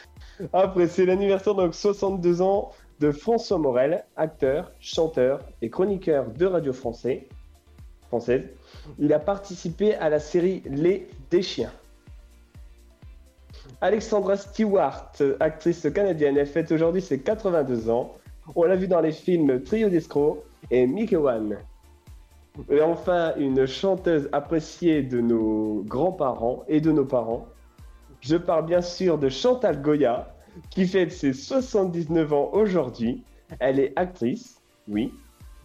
Après, c'est l'anniversaire, donc 62 ans, de François Morel, acteur, chanteur et chroniqueur de radio français, française. Il a participé à la série Les des chiens. Alexandra Stewart, actrice canadienne, elle fête aujourd'hui ses 82 ans. On l'a vu dans les films Trio d'escrocs et Mickey One. Et enfin, une chanteuse appréciée de nos grands-parents et de nos parents. Je parle bien sûr de Chantal Goya, qui fête ses 79 ans aujourd'hui. Elle est actrice, oui,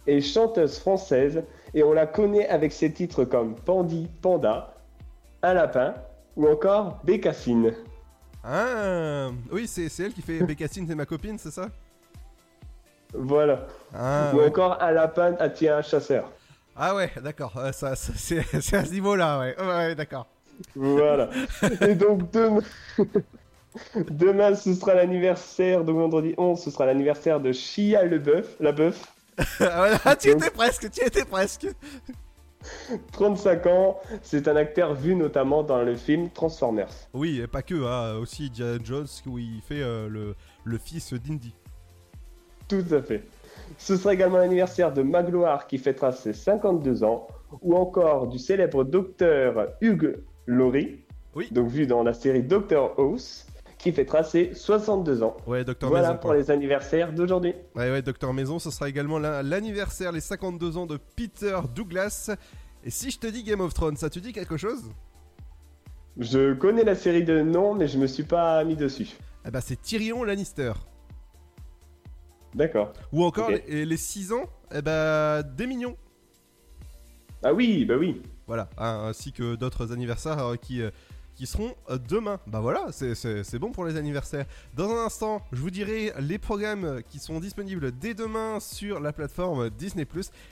et chanteuse française, et on la connaît avec ses titres comme Pandy, Panda, Un lapin, ou encore Bécassine. Ah, oui, c'est elle qui fait Bécassine, c'est ma copine, c'est ça? Voilà. Ah, ou ouais. encore Un lapin attire un chasseur. Ah ouais, d'accord, euh, ça, ça- c'est à ce niveau-là, ouais. Ouais, ouais, d'accord. Voilà. Et donc demain, demain ce sera l'anniversaire, donc vendredi 11, ce sera l'anniversaire de Chia le bœuf, la bœuf. ah, tu étais presque, tu étais presque. 35 ans, c'est un acteur vu notamment dans le film Transformers. Oui, et pas que, hein, aussi Indiana Jones où il fait euh, le, le fils d'Indy. Tout à fait. Ce sera également l'anniversaire de Magloire qui fêtera ses 52 ans, ou encore du célèbre docteur Hugh Laurie, donc vu dans la série Doctor House, qui fêtera ses 62 ans. Ouais, Docteur Voilà Maison. pour quoi. les anniversaires d'aujourd'hui. Ouais, ouais, Docteur Maison, ce sera également la- l'anniversaire, les 52 ans de Peter Douglas. Et si je te dis Game of Thrones, ça te dit quelque chose? Je connais la série de noms, mais je me suis pas mis dessus. Eh bah, c'est Tyrion Lannister. D'accord. Ou encore les, les 6 ans, eh bah, des mignons. Ah oui, bah oui. Voilà, hein, ainsi que d'autres anniversaires euh, qui, euh, qui seront euh, demain. Bah voilà, c'est- bon pour les anniversaires. Dans un instant, je vous dirai les programmes qui sont disponibles dès demain sur la plateforme Disney+.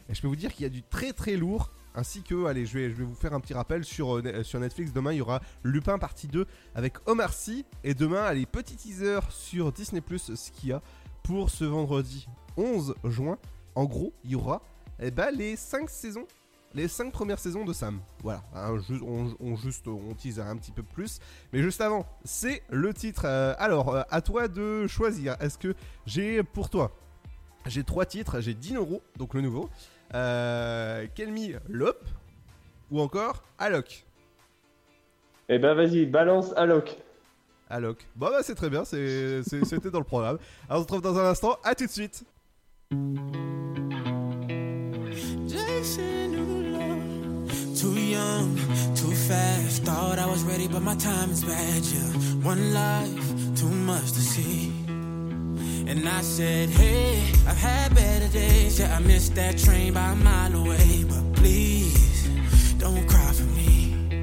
Et je peux vous dire qu'il y a du très très lourd. Ainsi que, allez, je vais, je vais vous faire un petit rappel sur, euh, sur Netflix. Demain, il y aura Lupin partie 2 avec Omar Sy. Et demain, allez, petit teaser sur Disney+, ce qu'il y a pour ce vendredi 11 juin. En gros, il y aura eh ben, les 5 saisons les 5 premières saisons de Sam. Voilà, on, juste on tease un petit peu plus. Mais juste avant, c'est le titre. Euh, alors, euh, à toi de choisir. Est-ce que j'ai pour toi? J'ai trois titres. J'ai Dinoro, donc le nouveau. Euh, Kelmi Lop. Ou encore Alok. Eh ben vas-y, balance Alok. Alok. Bon bah c'est très bien, c'est- c'était dans le programme. Alors on se retrouve dans un instant, à tout de suite. Too young, too fast. Thought I was ready, but my time is bad. Yeah, one life, too much to see. And I said, Hey, I've had better days. Yeah, I missed that train by a mile away. But please, don't cry for me.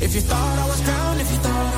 If you thought I was down, if you thought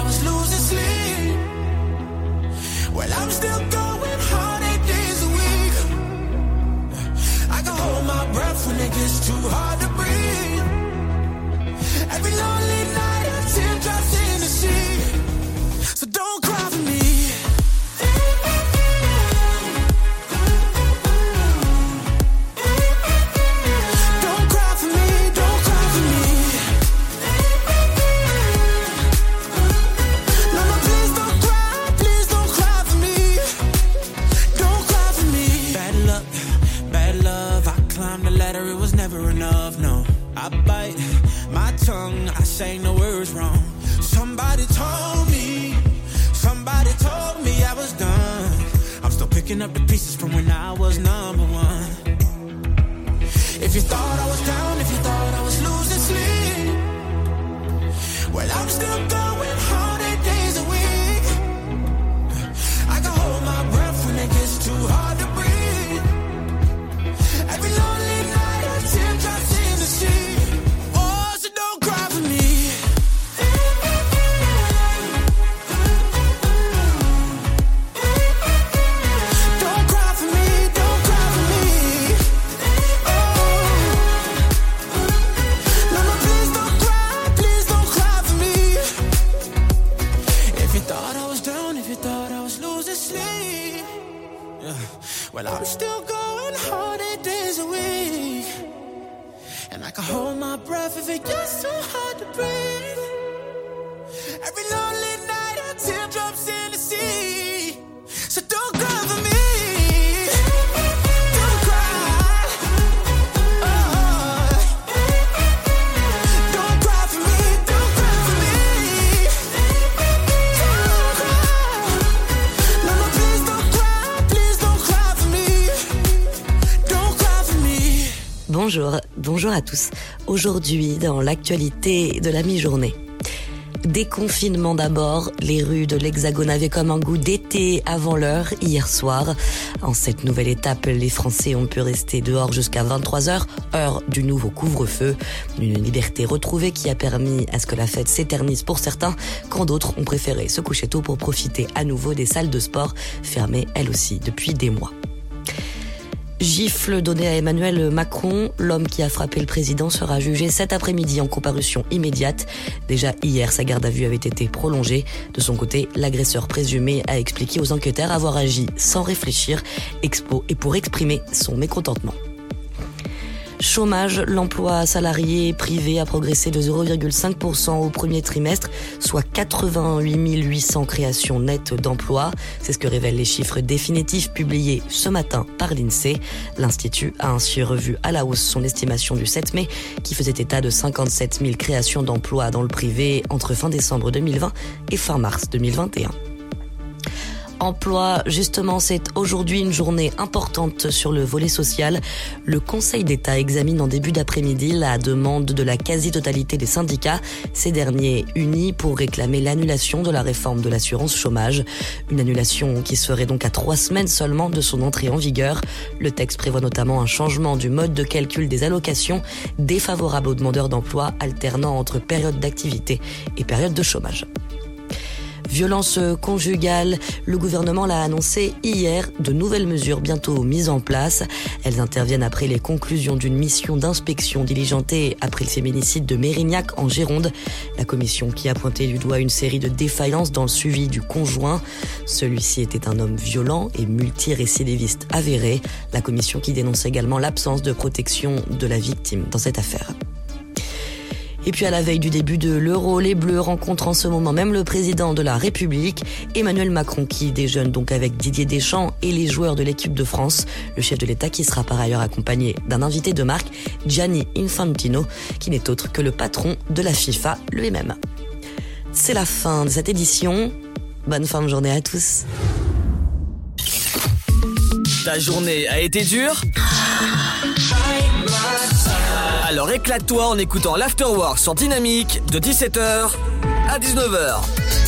tous. Aujourd'hui, dans l'actualité de la mi-journée. Déconfinement d'abord, les rues de l'Hexagone avaient comme un goût d'été avant l'heure hier soir. En cette nouvelle étape, les Français ont pu rester dehors jusqu'à 23h, heure du nouveau couvre-feu. Une liberté retrouvée qui a permis à ce que la fête s'éternise pour certains, quand d'autres ont préféré se coucher tôt pour profiter à nouveau des salles de sport, fermées elles aussi depuis des mois. Gifle donnée à Emmanuel Macron, l'homme qui a frappé le président sera jugé cet après-midi en comparution immédiate. Déjà hier, sa garde à vue avait été prolongée. De son côté, l'agresseur présumé a expliqué aux enquêteurs avoir agi sans réfléchir, expo et pour exprimer son mécontentement. Chômage, l'emploi salarié privé a progressé de 0,5% au premier trimestre, soit 88 800 créations nettes d'emplois. C'est ce que révèlent les chiffres définitifs publiés ce matin par l'INSEE. L'Institut a ainsi revu à la hausse son estimation du 7 mai, qui faisait état de 57 000 créations d'emplois dans le privé entre fin décembre 2020 et fin mars 2021. Emploi, justement, c'est aujourd'hui une journée importante sur le volet social. Le Conseil d'État examine en début d'après-midi la demande de la quasi-totalité des syndicats, ces derniers unis pour réclamer l'annulation de la réforme de l'assurance chômage. Une annulation qui serait donc à trois semaines seulement de son entrée en vigueur. Le texte prévoit notamment un changement du mode de calcul des allocations défavorable aux demandeurs d'emploi alternant entre période d'activité et période de chômage. Violence conjugale, le gouvernement l'a annoncé hier, de nouvelles mesures bientôt mises en place. Elles interviennent après les conclusions d'une mission d'inspection diligentée après le féminicide de Mérignac en Gironde. La commission qui a pointé du doigt une série de défaillances dans le suivi du conjoint. Celui-ci était un homme violent et multirécidiviste avéré. La commission qui dénonce également l'absence de protection de la victime dans cette affaire. Et puis à la veille du début de l'Euro, les Bleus rencontrent en ce moment même le président de la République, Emmanuel Macron, qui déjeune donc avec Didier Deschamps et les joueurs de l'équipe de France. Le chef de l'État qui sera par ailleurs accompagné d'un invité de marque, Gianni Infantino, qui n'est autre que le patron de la FIFA lui-même. C'est la fin de cette édition. Bonne fin de journée à tous. Ta journée a été dure? Alors éclate-toi en écoutant l'Afterwork sur Dynamique de 17h à 19h.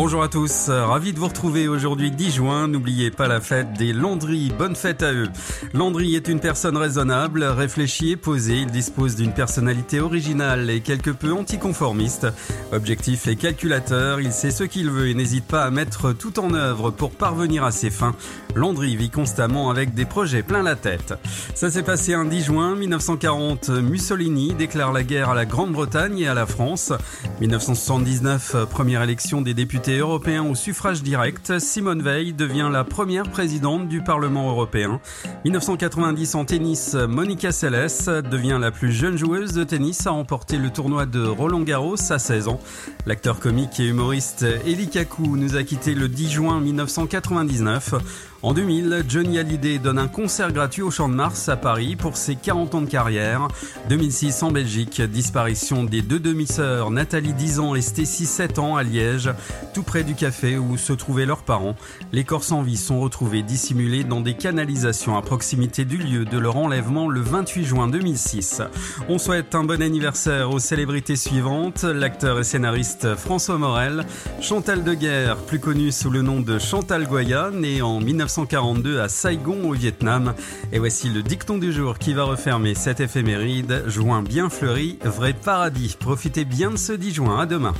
Bonjour à tous, ravi de vous retrouver aujourd'hui 10 juin. N'oubliez pas la fête des Landry, bonne fête à eux. Landry est une personne raisonnable, réfléchie et posée. Il dispose d'une personnalité originale et quelque peu anticonformiste. Objectif et calculateur, il sait ce qu'il veut et n'hésite pas à mettre tout en œuvre pour parvenir à ses fins. Landry vit constamment avec des projets plein la tête. Ça s'est passé un 10 juin 1940. Mussolini déclare la guerre à la Grande-Bretagne et à la France. 1979, première élection des députés européens au suffrage direct. Simone Veil devient la première présidente du Parlement européen. 1990 en tennis, Monica Seles devient la plus jeune joueuse de tennis à remporter le tournoi de Roland Garros à 16 ans. L'acteur comique et humoriste Eli Kaku nous a quitté le 10 juin 1999. En 2000, Johnny Hallyday donne un concert gratuit au Champ de Mars à Paris pour ses 40 ans de carrière. 2006 en Belgique, disparition des deux demi-sœurs Nathalie 10 ans et Stacy 7 ans à Liège, tout près du café où se trouvaient leurs parents. Les corps sans vie sont retrouvés dissimulés dans des canalisations à proximité du lieu de leur enlèvement le 28 juin 2006. On souhaite un bon anniversaire aux célébrités suivantes, l'acteur et scénariste François Morel, Chantal Deguerre, plus connu sous le nom de Chantal Goya, né en 19 1942 à Saigon au Vietnam. Et voici le dicton du jour qui va refermer cette éphéméride. Juin bien fleuri, vrai paradis. Profitez bien de ce 10 juin. À demain.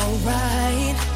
Alright.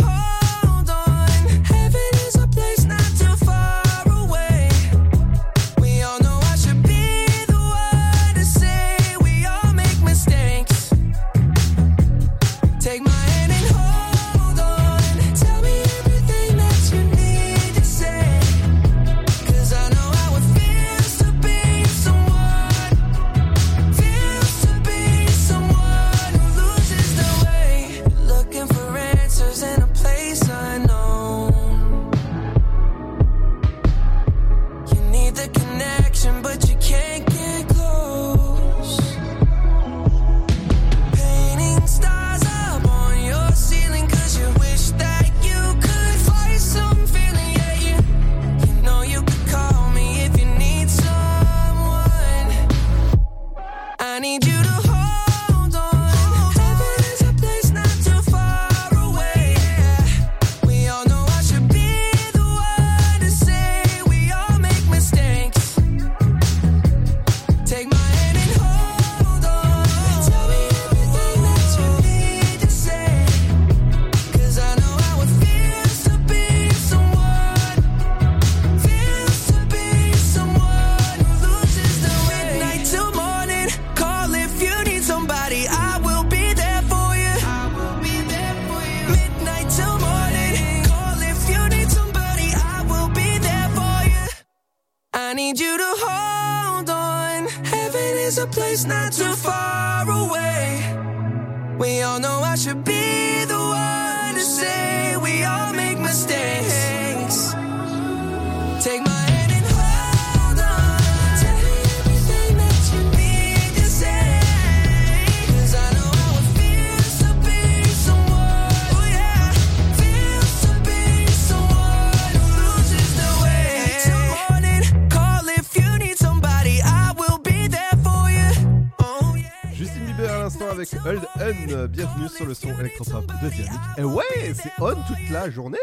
son électropop de Dynamique. Et ouais, c'est on toute la journée.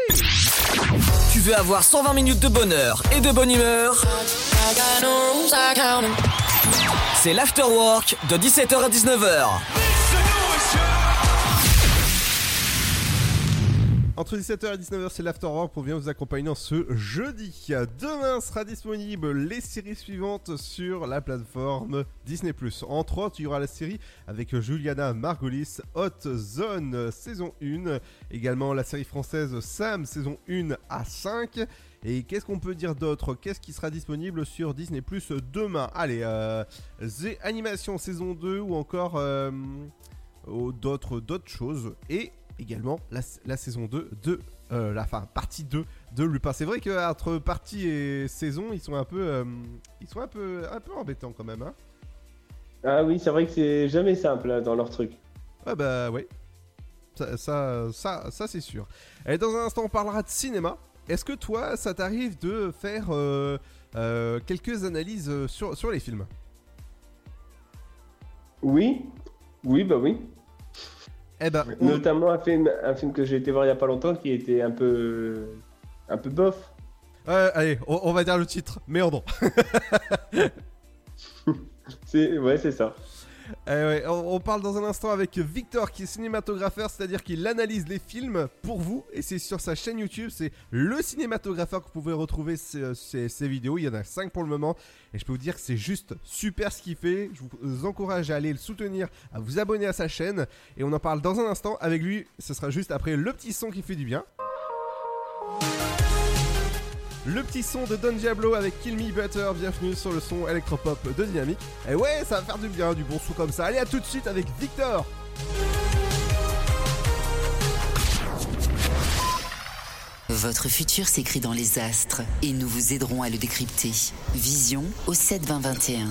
Tu veux avoir 120 minutes de bonheur et de bonne humeur? C'est l'afterwork de 17h à 19h. Entre 17h et 19h, c'est l'Afterwork pour bien vous accompagner dans ce jeudi. Demain sera disponible les séries suivantes sur la plateforme Disney+. Entre autres, il y aura la série avec Juliana Margolis, Hot Zone saison 1. Également la série française Sam saison 1 à 5. Et qu'est-ce qu'on peut dire d'autre? Qu'est-ce qui sera disponible sur Disney Plus demain? Allez, euh, The Animation saison 2 ou encore euh, d'autres d'autres choses. Et également la, la saison 2 de euh, la fin, partie 2 de Lupin. C'est vrai qu'entre partie et saison, ils sont un peu euh, ils sont un peu un peu embêtants quand même hein. Ah oui, c'est vrai que c'est jamais simple hein, dans leur truc. Ah bah ouais. Ça, ça, ça, ça, c'est sûr. Et dans un instant, on parlera de cinéma. Est-ce que toi, ça t'arrive de faire euh, quelques analyses sur, sur les films? Oui, oui, bah oui. Eh ben, Notamment un film, un film que j'ai été voir il y a pas longtemps qui était un peu, un peu bof. Ouais, allez, on, on va dire le titre. Méandre. c'est, ouais, c'est ça. Eh on, parle dans un instant avec Victor qui est cinématographeur, c'est-à-dire qu'il analyse les films pour vous et c'est sur sa chaîne YouTube, c'est le cinématographeur que vous pouvez retrouver ces- ces vidéos, il y en a 5 pour le moment et je peux vous dire que c'est juste super ce qu'il fait, je vous encourage à aller le soutenir, à vous abonner à sa chaîne et on en parle dans un instant avec lui, ce sera juste après le petit son qui fait du bien. Le petit son de Don Diablo avec Kill Me Butter, bienvenue sur le son électropop de Dynamique. Et ouais, ça va faire du bien, du bon son comme ça. Allez, à tout de suite avec Victor Votre futur s'écrit dans les astres et nous vous aiderons à le décrypter. Vision au 72021.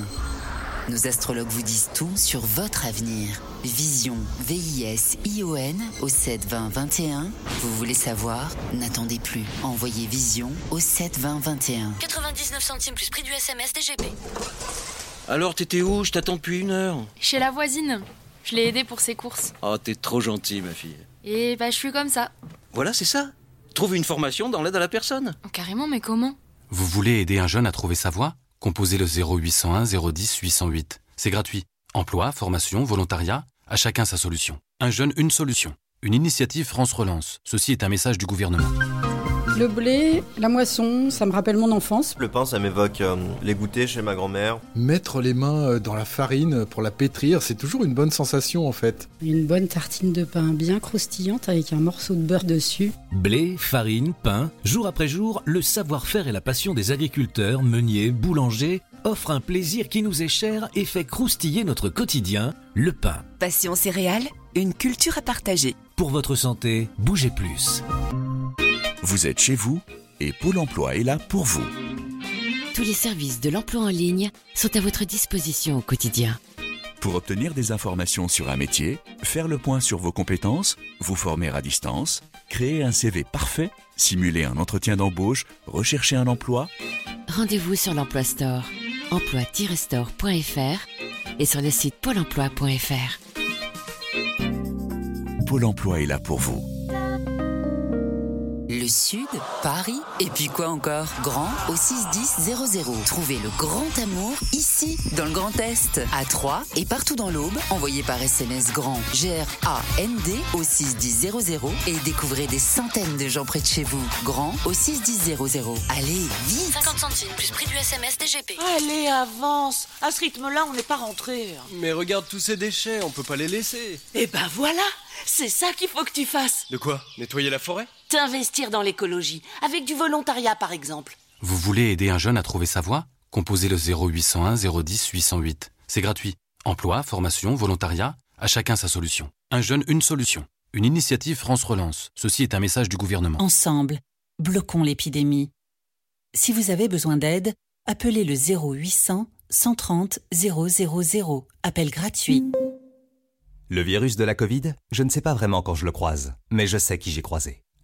Nos astrologues vous disent tout sur votre avenir. Vision, V-I-S-I-O-N au 72021. Vous voulez savoir? N'attendez plus. Envoyez Vision au 72021. 99 centimes plus prix du SMS DGP. Alors, t'étais où? Je t'attends depuis une heure. Chez la voisine. Je l'ai aidée pour ses courses. Oh, t'es trop gentil, ma fille. Et bah, je suis comme ça. Voilà, c'est ça. Trouve une formation dans l'aide à la personne. Oh, carrément, mais comment? Vous voulez aider un jeune à trouver sa voie? Composez le 0801 010 808. C'est gratuit. Emploi, formation, volontariat, à chacun sa solution. Un jeune, une solution. une initiative France Relance. Ceci est un message du gouvernement. Le blé, la moisson, ça me rappelle mon enfance. Le pain, ça m'évoque euh, les goûters chez ma grand-mère. Mettre les mains euh, dans la farine pour la pétrir, c'est toujours une bonne sensation en fait. Une bonne tartine de pain bien croustillante avec un morceau de beurre dessus. Blé, farine, pain, jour après jour, le savoir-faire et la passion des agriculteurs, meuniers, boulangers offrent un plaisir qui nous est cher et fait croustiller notre quotidien, le pain. Passion céréales, une culture à partager. Pour votre santé, bougez plus. Vous êtes chez vous et Pôle emploi est là pour vous. Tous les services de l'emploi en ligne sont à votre disposition au quotidien. Pour obtenir des informations sur un métier, faire le point sur vos compétences, vous former à distance, créer un CV parfait, simuler un entretien d'embauche, rechercher un emploi, Rendez-vous sur l'Emploi Store, emploi-store.fr et sur le site pôle emploi.fr. Pôle emploi est là pour vous. Le Sud, Paris, et puis quoi encore? Grand au 61000. Trouvez le grand amour ici, dans le Grand Est, à Troyes et partout dans l'Aube. Envoyez par SMS grand G-R-A-N-D au 61000 et découvrez des centaines de gens près de chez vous. Grand au 61000. Allez, vite 50 centimes plus prix du SMS DGP. Allez, avance. À ce rythme-là, on n'est pas rentré. Mais regarde tous ces déchets, on peut pas les laisser. Eh ben voilà, c'est ça qu'il faut que tu fasses. De quoi? Nettoyer la forêt? T'investir dans l'écologie, avec du volontariat par exemple. Vous voulez aider un jeune à trouver sa voie? Composez le 0801 010 808. C'est gratuit. Emploi, formation, volontariat, à chacun sa solution. Un jeune, une solution. Une initiative France Relance. Ceci est un message du gouvernement. Ensemble, bloquons l'épidémie. Si vous avez besoin d'aide, appelez le 0800 130 000. Appel gratuit. Le virus de la Covid, je ne sais pas vraiment quand je le croise, mais je sais qui j'ai croisé.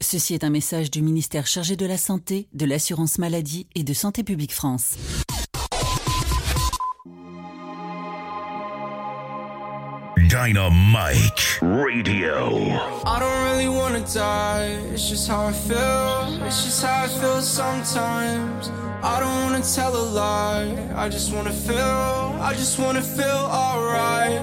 Ceci est un message du ministère chargé de la Santé, de l'Assurance Maladie et de Santé Publique France. Dynamite Radio. I don't really wanna die, it's just how I feel. It's just how I feel sometimes. I don't wanna tell a lie, I just wanna feel, I just wanna feel alright.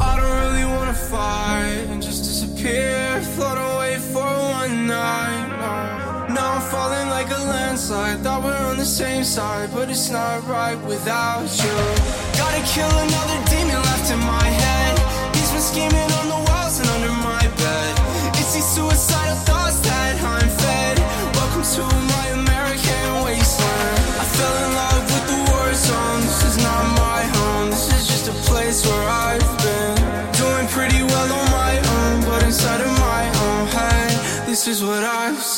I don't really wanna fight and just disappear, float away for one night. Now I'm falling like a landslide. Thought we're on the same side, but it's not right without you. Gotta kill another demon left in my head. He's been scheming on the walls and under my bed. It's these suicidal thoughts that I'm fed. Welcome to my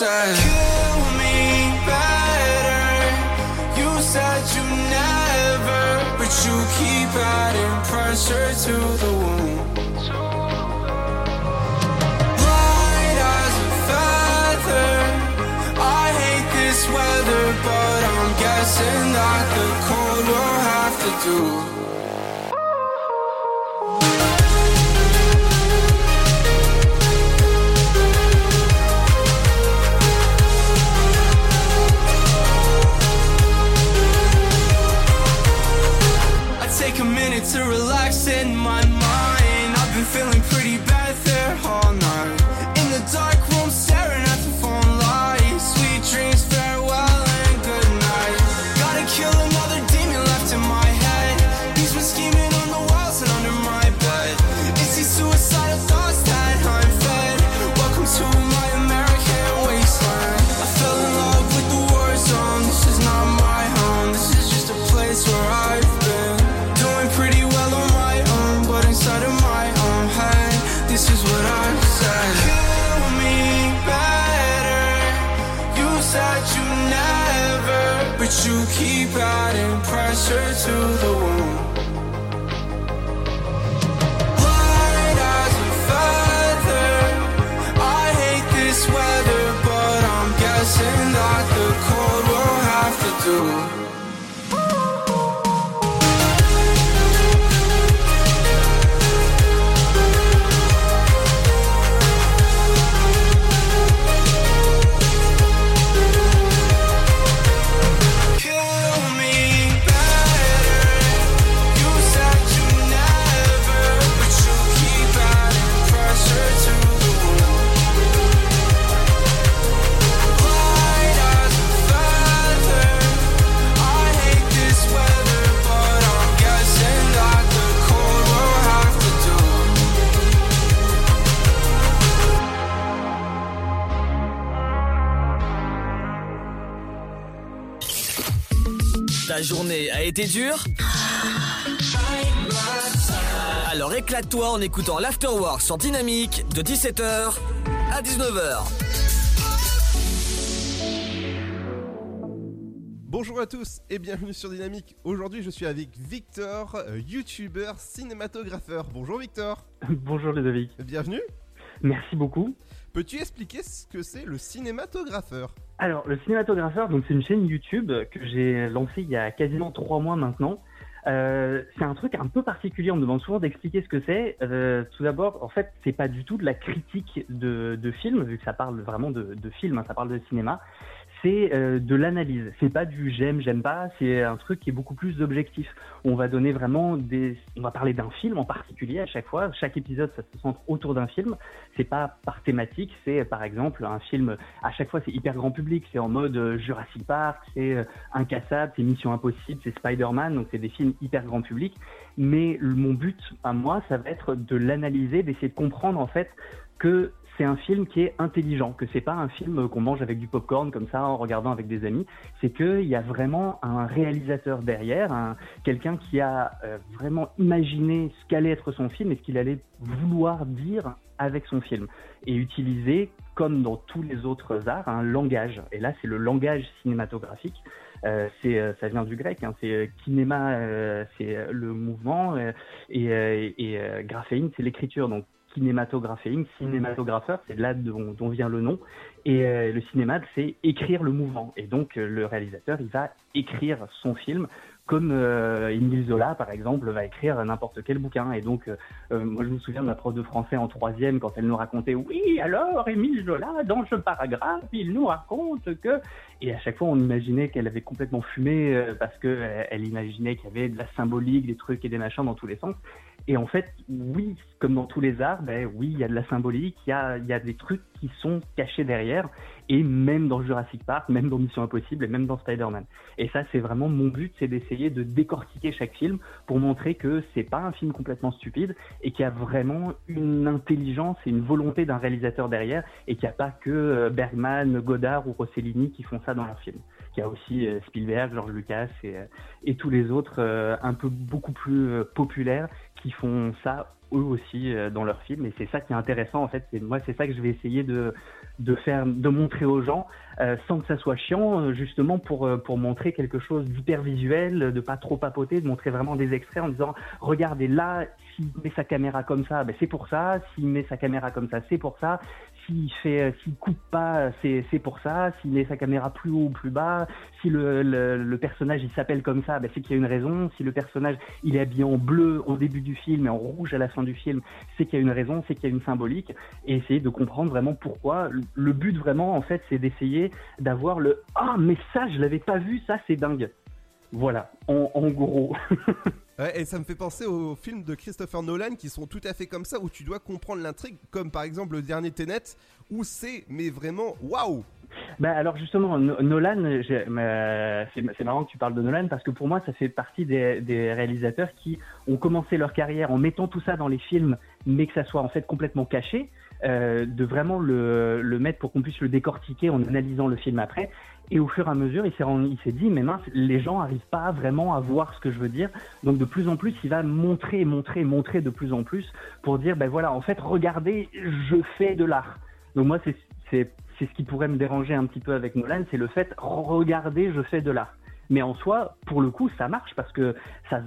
said. Kill me better. You said you never, but you keep adding pressure to the wound. Light as a feather. I hate this weather, but I'm guessing that the cold will have to do. To relax in été dure Alors éclate-toi en écoutant l'Afterwork sur Dynamique de 17h à 19h. Bonjour à tous et bienvenue sur Dynamique. Aujourd'hui, je suis avec Victor, euh, youtubeur, cinématographeur. Bonjour Victor. Bonjour Ludovic. Bienvenue. Merci beaucoup. Peux-tu expliquer ce que c'est le cinématographeur? Alors, le cinématographeur, c'est une chaîne YouTube que j'ai lancée il y a quasiment trois mois maintenant. Euh, c'est un truc un peu particulier. On me demande souvent d'expliquer ce que c'est. Euh, tout d'abord, en fait, c'est pas du tout de la critique de, de film, vu que ça parle vraiment de, de film, hein, ça parle de cinéma c'est euh, de l'analyse. C'est pas du j'aime, j'aime pas. C'est un truc qui est beaucoup plus objectif. On va donner vraiment des, on va parler d'un film en particulier à chaque fois. Chaque épisode, ça se centre autour d'un film. C'est pas par thématique. C'est par exemple un film. À chaque fois, c'est hyper grand public. C'est en mode euh, Jurassic Park, c'est euh, Incassable, c'est Mission Impossible, c'est Spider-Man. Donc c'est des films hyper grand public. Mais mon but à moi, ça va être de l'analyser, d'essayer de comprendre en fait que c'est un film qui est intelligent, que c'est pas un film qu'on mange avec du popcorn comme ça en regardant avec des amis. C'est qu'il y a vraiment un réalisateur derrière, un, quelqu'un qui a euh, vraiment imaginé ce qu'allait être son film et ce qu'il allait vouloir dire avec son film et utiliser, comme dans tous les autres arts, un langage. Et là, c'est le langage cinématographique. Euh, c'est, euh, ça vient du grec, hein, c'est kinéma, euh, c'est le mouvement, et, et graphéine, c'est l'écriture. Donc cinématographéine, cinématographeur, c'est là dont, dont, vient le nom. Et euh, le cinéma, c'est écrire le mouvement. Et donc euh, le réalisateur, il va écrire son film comme euh, Émile Zola, par exemple, va écrire n'importe quel bouquin. Et donc, euh, moi, je me souviens de ma prof de français en troisième quand elle nous racontait, oui, alors Émile Zola, dans ce paragraphe, il nous raconte que... Et à chaque fois, on imaginait qu'elle avait complètement fumé euh, parce qu'elle elle imaginait qu'il y avait de la symbolique, des trucs et des machins dans tous les sens. Et en fait, oui, comme dans tous les arts, ben oui, il y a de la symbolique, il y a des trucs qui sont cachés derrière, et même dans Jurassic Park, même dans Mission Impossible, et même dans Spider-Man. Et ça, c'est vraiment mon but, c'est d'essayer de décortiquer chaque film pour montrer que c'est pas un film complètement stupide, et qu'il y a vraiment une intelligence et une volonté d'un réalisateur derrière, et qu'il n'y a pas que euh, Bergman, Godard ou Rossellini qui font ça dans leurs films. Il y a aussi euh, Spielberg, George Lucas et, euh, et tous les autres un peu beaucoup plus populaires qui font ça eux aussi dans leurs films et c'est ça qui est intéressant en fait moi c'est ça que je vais essayer de de faire de montrer aux gens euh, sans que ça soit chiant euh, justement pour pour montrer quelque chose d'hyper visuel de pas trop papoter de montrer vraiment des extraits en disant regardez là s'il met sa caméra comme ça ben c'est pour ça s'il met sa caméra comme ça c'est pour ça s'il fait s'il coupe pas c'est pour ça s'il met sa caméra plus haut ou plus bas si le personnage il s'appelle comme ça ben c'est qu'il y a une raison si le personnage il est habillé en bleu au début du film et en rouge à la fin du film, c'est qu'il y a une raison, c'est qu'il y a une symbolique, et essayer de comprendre vraiment pourquoi. Le but vraiment, en fait, c'est d'essayer d'avoir le ah mais ça je l'avais pas vu, ça c'est dingue. Voilà, en gros. Et ça me fait penser aux films de Christopher Nolan qui sont tout à fait comme ça, où tu dois comprendre l'intrigue, comme par exemple le dernier Tenet, où c'est, mais vraiment, waouh bah alors justement, Nolan, c'est marrant que tu parles de Nolan parce que pour moi, ça fait partie des, réalisateurs qui ont commencé leur carrière en mettant tout ça dans les films, mais que ça soit en fait complètement caché, euh, de vraiment le mettre pour qu'on puisse le décortiquer en analysant le film après. Et au fur et à mesure, il s'est dit, mais mince, les gens arrivent pas vraiment à voir ce que je veux dire. Donc de plus en plus, il va montrer, montrer, montrer de plus en plus pour dire, ben voilà, en fait, regardez, je fais de l'art. Donc moi, c'est c'est ce qui pourrait me déranger un petit peu avec Nolan, c'est le fait, regardez, je fais de l'art. Mais en soi, pour le coup, ça marche parce que ça,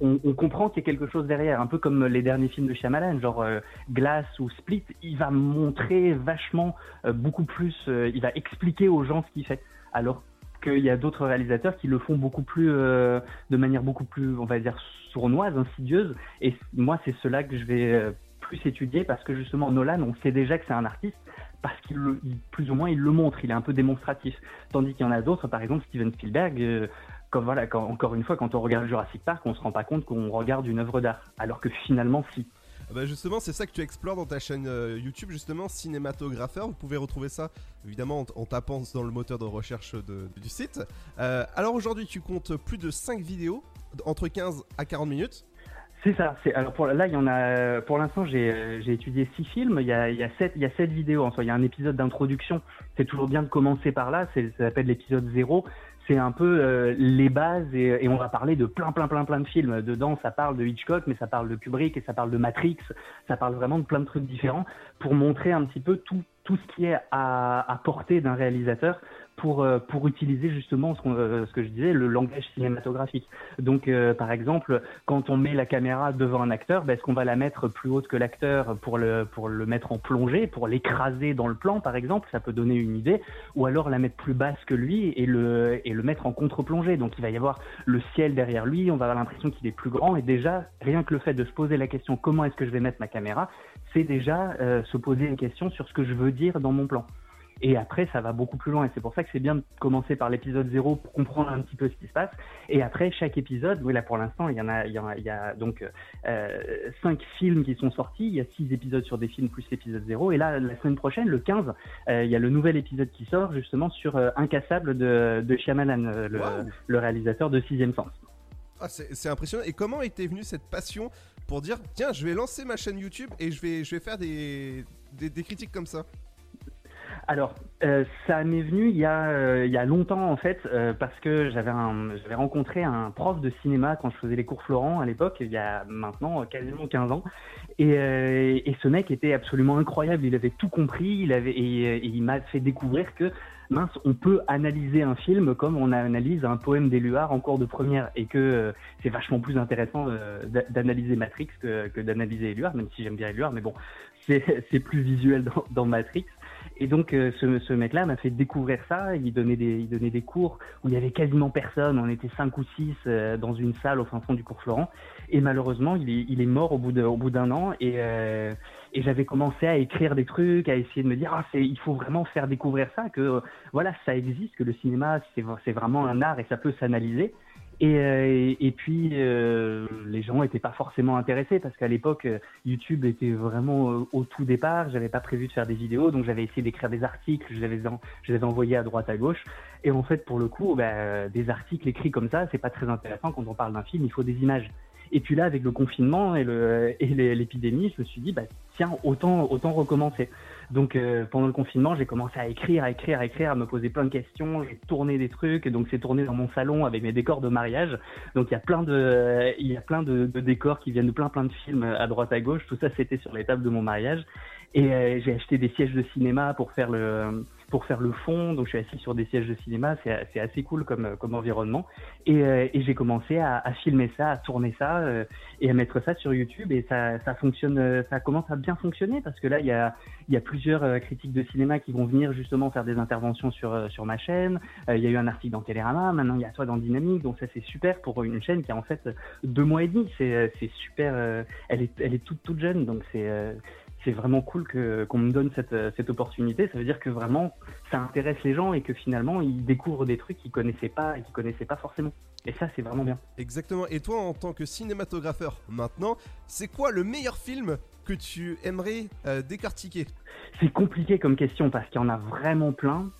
on, comprend qu'il y a quelque chose derrière, un peu comme les derniers films de Shyamalan, genre euh, Glass ou Split. Il va montrer vachement euh, beaucoup plus, euh, il va expliquer aux gens ce qu'il fait. Alors qu'il y a d'autres réalisateurs qui le font beaucoup plus, euh, de manière beaucoup plus, on va dire, sournoise, insidieuse. Et moi, c'est cela que je vais plus étudier parce que justement, Nolan, on sait déjà que c'est un artiste parce qu'il plus ou moins il le montre, il est un peu démonstratif. Tandis qu'il y en a d'autres, par exemple Steven Spielberg, euh, comme voilà, quand, encore une fois, quand on regarde Jurassic Park, on se rend pas compte qu'on regarde une œuvre d'art, alors que finalement si. Bah justement, c'est ça que tu explores dans ta chaîne euh, YouTube, justement, cinématographeur. Vous pouvez retrouver ça, évidemment, en, tapant dans le moteur de recherche du site. Euh, alors aujourd'hui, tu comptes plus de 5 vidéos, entre 15 à 40 minutes. C'est ça. Alors pour là il y en a. Pour l'instant j'ai j'ai étudié six films. Il y a il y a sept il y a sept vidéos en soi. Il y a un épisode d'introduction. C'est toujours bien de commencer par là. Ça s'appelle l'épisode zéro. C'est un peu euh, les bases et, on va parler de plein plein plein plein de films. Dedans, ça parle de Hitchcock, mais ça parle de Kubrick et ça parle de Matrix. Ça parle vraiment de plein de trucs différents pour montrer un petit peu tout tout ce qui est à, à portée d'un réalisateur pour euh, pour utiliser justement euh, ce que je disais le langage cinématographique. Donc euh, par exemple, quand on met la caméra devant un acteur, ben, est-ce qu'on va la mettre plus haute que l'acteur pour le mettre en plongée, pour l'écraser dans le plan par exemple, ça peut donner une idée, ou alors la mettre plus basse que lui et le et le mettre en contre-plongée. Donc il va y avoir le ciel derrière lui, on va avoir l'impression qu'il est plus grand et déjà rien que le fait de se poser la question comment est-ce que je vais mettre ma caméra, c'est déjà se poser une question sur ce que je veux dire dans mon plan. Et après, ça va beaucoup plus loin. Et c'est pour ça que c'est bien de commencer par l'épisode 0 pour comprendre un petit peu ce qui se passe. Et après, chaque épisode, oui, là pour l'instant, il y en a, il y en a, il y a donc euh, cinq films qui sont sortis. Il y a six épisodes sur des films plus l'épisode 0. Et là, la semaine prochaine, le 15, euh, il y a le nouvel épisode qui sort justement sur euh, Incassable de, de Shyamalan, euh, le, Wow. le réalisateur de Sixième Sens. Ah, c'est c'est impressionnant. Et comment était venue cette passion pour dire tiens, je vais lancer ma chaîne YouTube et je vais, je vais faire des, des, des critiques comme ça? Alors, euh, ça m'est venu il y, a, euh, longtemps en fait, euh, parce que j'avais rencontré un prof de cinéma quand je faisais les cours Florent à l'époque, il y a maintenant quasiment 15 ans. Et, ce mec était absolument incroyable, il avait tout compris, il et, il m'a fait découvrir que mince, on peut analyser un film comme on analyse un poème d'Éluard en cours de première, et que c'est vachement plus intéressant d'a- d'analyser Matrix que, d'analyser Éluard, même si j'aime bien Éluard, mais bon, c'est plus visuel dans Matrix. Et donc euh, ce, ce mec-là m'a fait découvrir ça. Il donnait des, il donnait des cours où il y avait quasiment personne. On était cinq ou six euh, dans une salle au fin fond du cours Florent. Et malheureusement, il est, il est mort au bout d'un an. Et, euh, et j'avais commencé à écrire des trucs, à essayer de me dire ah il faut vraiment faire découvrir ça, que euh, voilà ça existe, que le cinéma c'est vraiment un art et ça peut s'analyser. Et, euh, et puis euh, les gens n'étaient pas forcément intéressés parce qu'à l'époque euh, YouTube était vraiment euh, au tout départ. J'avais pas prévu de faire des vidéos, donc j'avais essayé d'écrire des articles. Je les en- je les envoyés à droite à gauche. Et en fait, pour le coup, bah, des articles écrits comme ça, c'est pas très intéressant quand on parle d'un film. Il faut des images. Et puis là, avec le confinement et et l'épidémie, je me suis dit bah tiens autant autant recommencer. Donc euh, pendant le confinement, j'ai commencé à écrire, à écrire, à écrire, à me poser plein de questions. J'ai tourné des trucs, donc c'est tourné dans mon salon avec mes décors de mariage. Donc il y a plein de y a plein de décors qui viennent de plein plein de films à droite à gauche. Tout ça c'était sur les tables de mon mariage. Et euh, j'ai acheté des sièges de cinéma pour faire le pour faire le fond. Donc je suis assis sur des sièges de cinéma. C'est assez cool comme comme environnement. Et, euh, et j'ai commencé à, à filmer ça, à tourner ça euh, et à mettre ça sur YouTube. Et ça ça fonctionne, euh, ça commence à bien fonctionner parce que là il y a y a plusieurs euh, critiques de cinéma qui vont venir justement faire des interventions sur euh, sur ma chaîne. Euh, il y a eu un article dans Télérama. Maintenant il y a toi dans Dynamique. Donc ça c'est super pour une chaîne qui a en fait deux mois et demi. C'est euh, super. euh, elle est elle est toute toute jeune. Donc c'est euh, c'est vraiment cool que qu'on me donne cette, euh, cette opportunité. Ça veut dire que vraiment ça intéresse les gens et que finalement ils découvrent des trucs qu'ils connaissaient pas et qu'ils connaissaient pas forcément. Et ça c'est vraiment bien. Exactement. Et toi, en tant que cinématographeur maintenant, c'est quoi le meilleur film que tu aimerais euh, décortiquer? C'est compliqué comme question parce qu'il y en a vraiment plein.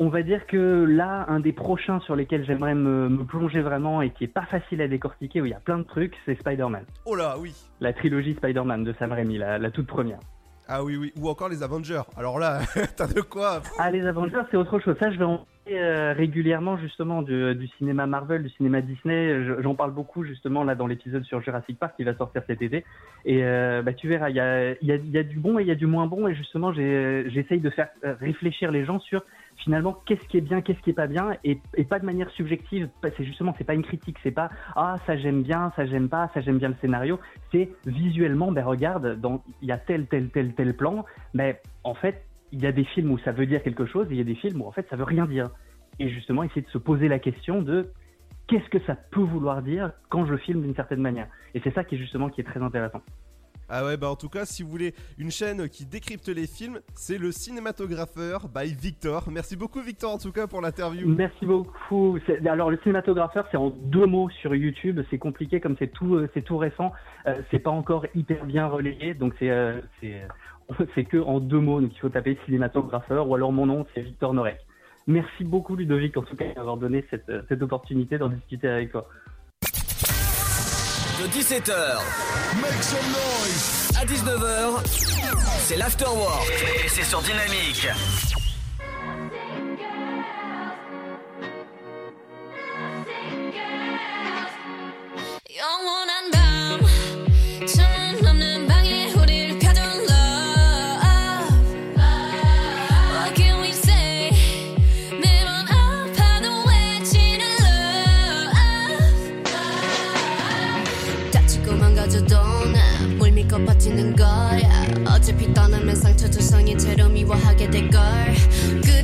On va dire que là, un des prochains sur lesquels j'aimerais me, me plonger vraiment et qui est pas facile à décortiquer, où il y a plein de trucs, c'est Spider-Man. Oh là, oui. La trilogie Spider-Man de Sam Raimi, la, la toute première. Ah oui, oui. Ou encore les Avengers. Alors là, t'as de quoi Ah, les Avengers, c'est autre chose. Ça, je vais en parler euh, régulièrement, justement, du, du cinéma Marvel, du cinéma Disney. Je- J'en parle beaucoup, justement, là, dans l'épisode sur Jurassic Park qui va sortir cet été. Et euh, bah, tu verras, il y a, y, a, il y a du bon et il y a du moins bon. Et justement, j'essaye de faire euh, réfléchir les gens sur, finalement, qu'est-ce qui est bien, qu'est-ce qui est pas bien. Et, pas de manière subjective. C'est justement, c'est pas une critique. C'est pas, ah, ça j'aime bien, ça j'aime pas, ça j'aime bien le scénario. C'est visuellement, ben regarde, il y a tel, tel, tel, tel plan. Mais en fait, il y a des films où ça veut dire quelque chose et il y a des films où en fait ça veut rien dire. Et justement, essayer de se poser la question de qu'est-ce que ça peut vouloir dire quand je filme d'une certaine manière? Et c'est ça qui est justement qui est très intéressant. Ah ouais, bah en tout cas, si vous voulez une chaîne qui décrypte les films, c'est le cinématographeur by Victor. Merci beaucoup Victor en tout cas pour l'interview. Merci beaucoup. Alors le cinématographeur, c'est en deux mots sur YouTube. C'est compliqué comme c'est tout, euh, c'est tout récent. Euh, c'est pas encore hyper bien relayé, donc c'est euh, c'est euh, que en deux mots. Donc il faut taper cinématographeur ou alors mon nom, c'est Victor Norek. Merci beaucoup Ludovic en tout cas d'avoir donné cette, euh, cette opportunité d'en discuter avec toi. De 17h Make some noise. à 19h, c'est l'afterwork. Et c'est sur Dynamique. 하면 상처 조성인 채로 미워하게 될걸. 그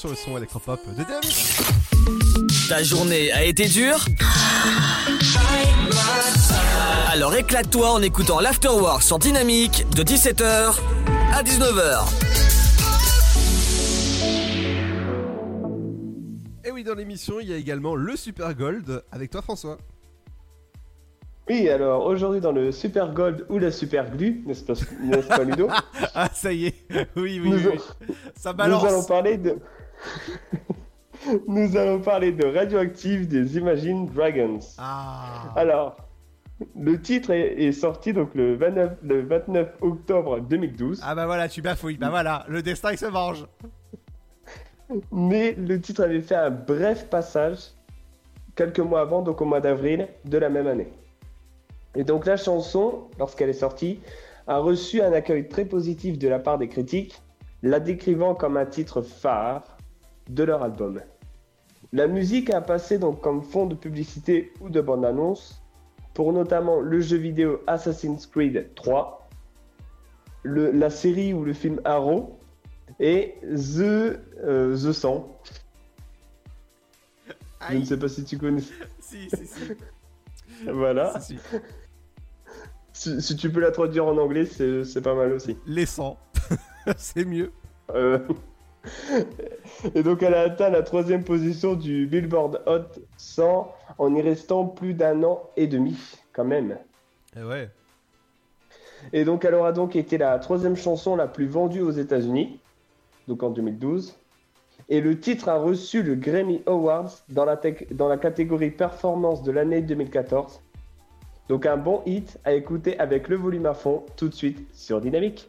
sur le son électropop de Dynamique. Ta journée a été dure Alors éclate-toi en écoutant l'Afterwork sur Dynamique de 17h à 19h. Et oui, dans l'émission, il y a également le Super Gold avec toi, François. Oui, alors aujourd'hui dans le Super Gold ou la Super Glue, n'est-ce pas, pas Ludo Ah, ça y est. Oui, oui, Nous oui, a- oui. Ça balance. Nous allons parler de. Nous allons parler de Radioactive des Imagine Dragons. Ah. Alors, le titre est, est sorti donc le 29, le 29 octobre 2012. Ah bah voilà, tu bafouilles. Bah voilà, le destin il se venge. Mais le titre avait fait un bref passage quelques mois avant, donc au mois d'avril de la même année. Et donc la chanson, lorsqu'elle est sortie, a reçu un accueil très positif de la part des critiques, la décrivant comme un titre phare de leur album. La musique a passé donc comme fond de publicité ou de bande-annonce pour notamment le jeu vidéo Assassin's Creed 3, le- la série ou le film Arrow et The, euh, The 100. Je ne sais pas si tu connais. Si, si, si. Voilà. Si, si. Si, si tu peux la traduire en anglais, c'est c'est pas mal aussi. Les 100. c'est mieux. Euh, Et donc elle a atteint la troisième position du Billboard Hot 100 en y restant plus d'un an et demi, quand même. Et ouais. Et donc elle aura donc été la troisième chanson la plus vendue aux États-Unis, donc en 2012. Et le titre a reçu le Grammy Awards dans la, dans la catégorie performance de l'année 2014. Donc un bon hit à écouter avec le volume à fond tout de suite sur Dynamique.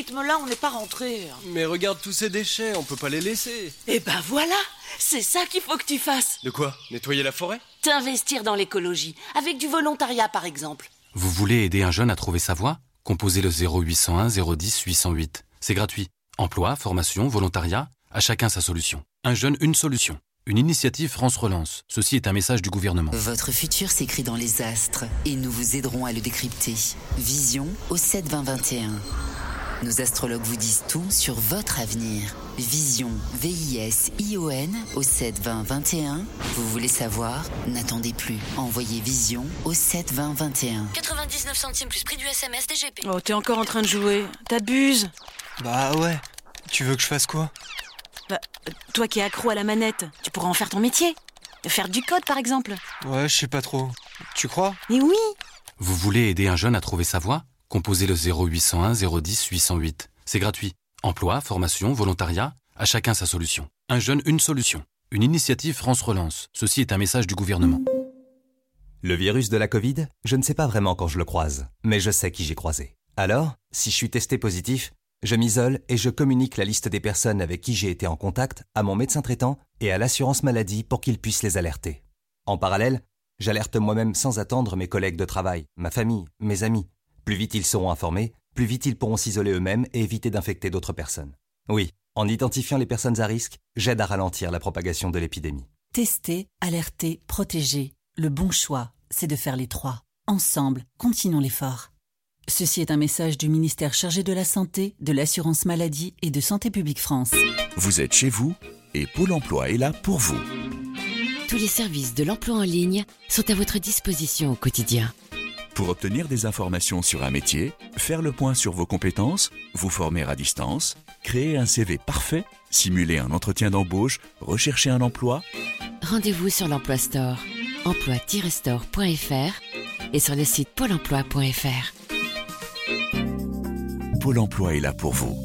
rythme-là, on n'est pas rentré. Mais regarde tous ces déchets, on peut pas les laisser. Eh ben voilà C'est ça qu'il faut que tu fasses De quoi? Nettoyer la forêt? T'investir dans l'écologie, avec du volontariat par exemple. Vous voulez aider un jeune à trouver sa voie? Composez le 0801 010 808. C'est gratuit. Emploi, formation, volontariat, à chacun sa solution. Un jeune, une solution. Une initiative France Relance. Ceci est un message du gouvernement. Votre futur s'écrit dans les astres et nous vous aiderons à le décrypter. Vision au 7 20 21. Nos astrologues vous disent tout sur votre avenir. Vision, V-I-S-I-O-N au 7 20 21. Vous voulez savoir? N'attendez plus. Envoyez Vision au 7 20 21. 99 centimes plus prix du SMS DGP. Oh, t'es encore en train de jouer. T'abuses. Bah ouais. Tu veux que je fasse quoi? Bah, toi qui es accro à la manette, tu pourras en faire ton métier. Faire du code par exemple. Ouais, je sais pas trop. Tu crois? Mais oui Vous voulez aider un jeune à trouver sa voie? Composez le 0801 010 808. C'est gratuit. Emploi, formation, volontariat, à chacun sa solution. Un jeune, une solution. Une initiative France Relance. Ceci est un message du gouvernement. Le virus de la Covid, je ne sais pas vraiment quand je le croise, mais je sais qui j'ai croisé. Alors, si je suis testé positif, je m'isole et je communique la liste des personnes avec qui j'ai été en contact à mon médecin traitant et à l'assurance maladie pour qu'ils puissent les alerter. En parallèle, j'alerte moi-même sans attendre mes collègues de travail, ma famille, mes amis. Plus vite ils seront informés, plus vite ils pourront s'isoler eux-mêmes et éviter d'infecter d'autres personnes. Oui, en identifiant les personnes à risque, j'aide à ralentir la propagation de l'épidémie. Tester, alerter, protéger. Le bon choix, c'est de faire les trois. Ensemble, continuons l'effort. Ceci est un message du ministère chargé de la Santé, de l'Assurance Maladie et de Santé Publique France. Vous êtes chez vous et Pôle emploi est là pour vous. Tous les services de l'emploi en ligne sont à votre disposition au quotidien. Pour obtenir des informations sur un métier, faire le point sur vos compétences, vous former à distance, créer un CV parfait, simuler un entretien d'embauche, rechercher un emploi, Rendez-vous sur l'Emploi Store, emploi-store.fr et sur le site pôle emploi.fr. Pôle emploi est là pour vous.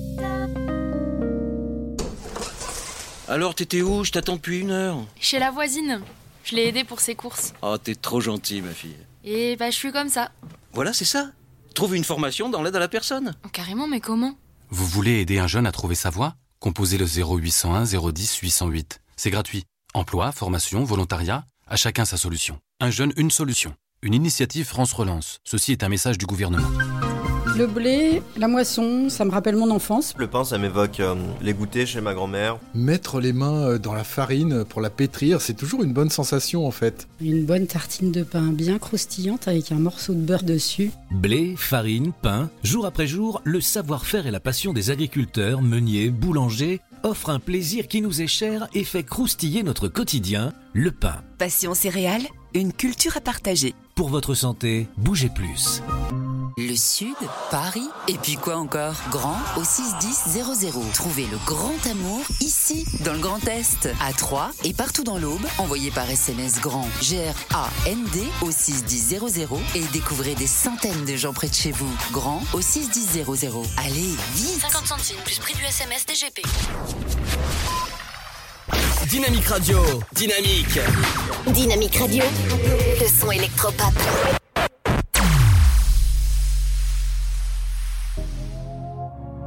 Alors, t'étais où? Je t'attends depuis une heure. Chez la voisine. Je l'ai aidée pour ses courses. Oh, t'es trop gentil, ma fille. Et bah, je suis comme ça. Voilà, c'est ça. Trouve une formation dans l'aide à la personne. Oh, carrément, mais comment? Vous voulez aider un jeune à trouver sa voie? Composez le 0801 010 808. C'est gratuit. Emploi, formation, volontariat, à chacun sa solution. Un jeune, une solution. Une initiative France Relance. Ceci est un message du gouvernement. Le blé, la moisson, ça me rappelle mon enfance. Le pain, ça m'évoque euh, les goûters chez ma grand-mère. Mettre les mains euh, dans la farine pour la pétrir, c'est toujours une bonne sensation en fait. Une bonne tartine de pain bien croustillante avec un morceau de beurre dessus. Blé, farine, pain, jour après jour, le savoir-faire et la passion des agriculteurs, meuniers, boulangers offrent un plaisir qui nous est cher et fait croustiller notre quotidien, le pain. Passion céréales, une culture à partager. Pour votre santé, bougez plus. Le Sud, Paris, et puis quoi encore? Grand au 61000. Trouvez le grand amour ici, dans le Grand Est, à Troyes et partout dans l'Aube. Envoyez par SMS grand G-R-A-N-D au 61000 et découvrez des centaines de gens près de chez vous. Grand au 61000. Allez, vite 50 centimes plus prix du SMS DGP. Dynamique Radio, dynamique. Dynamique Radio, le son électropop.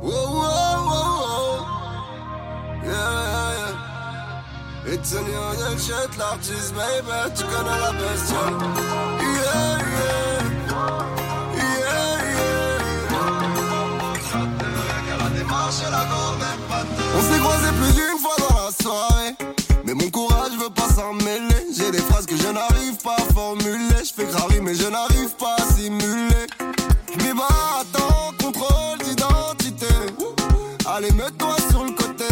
Whoa, whoa, whoa, whoa. Yeah, yeah. It's a new shit, l'artiste, baby. Tu connais la bestiole. Yeah, yeah. Yeah, yeah. On s'est croisés plus d'une fois soirée. Mais mon courage veut pas s'en mêler. J'ai des phrases que je n'arrive pas à formuler. Je fais gravi, mais je n'arrive pas à simuler. Mais bah attends, contrôle d'identité. Allez, mets-toi sur le côté.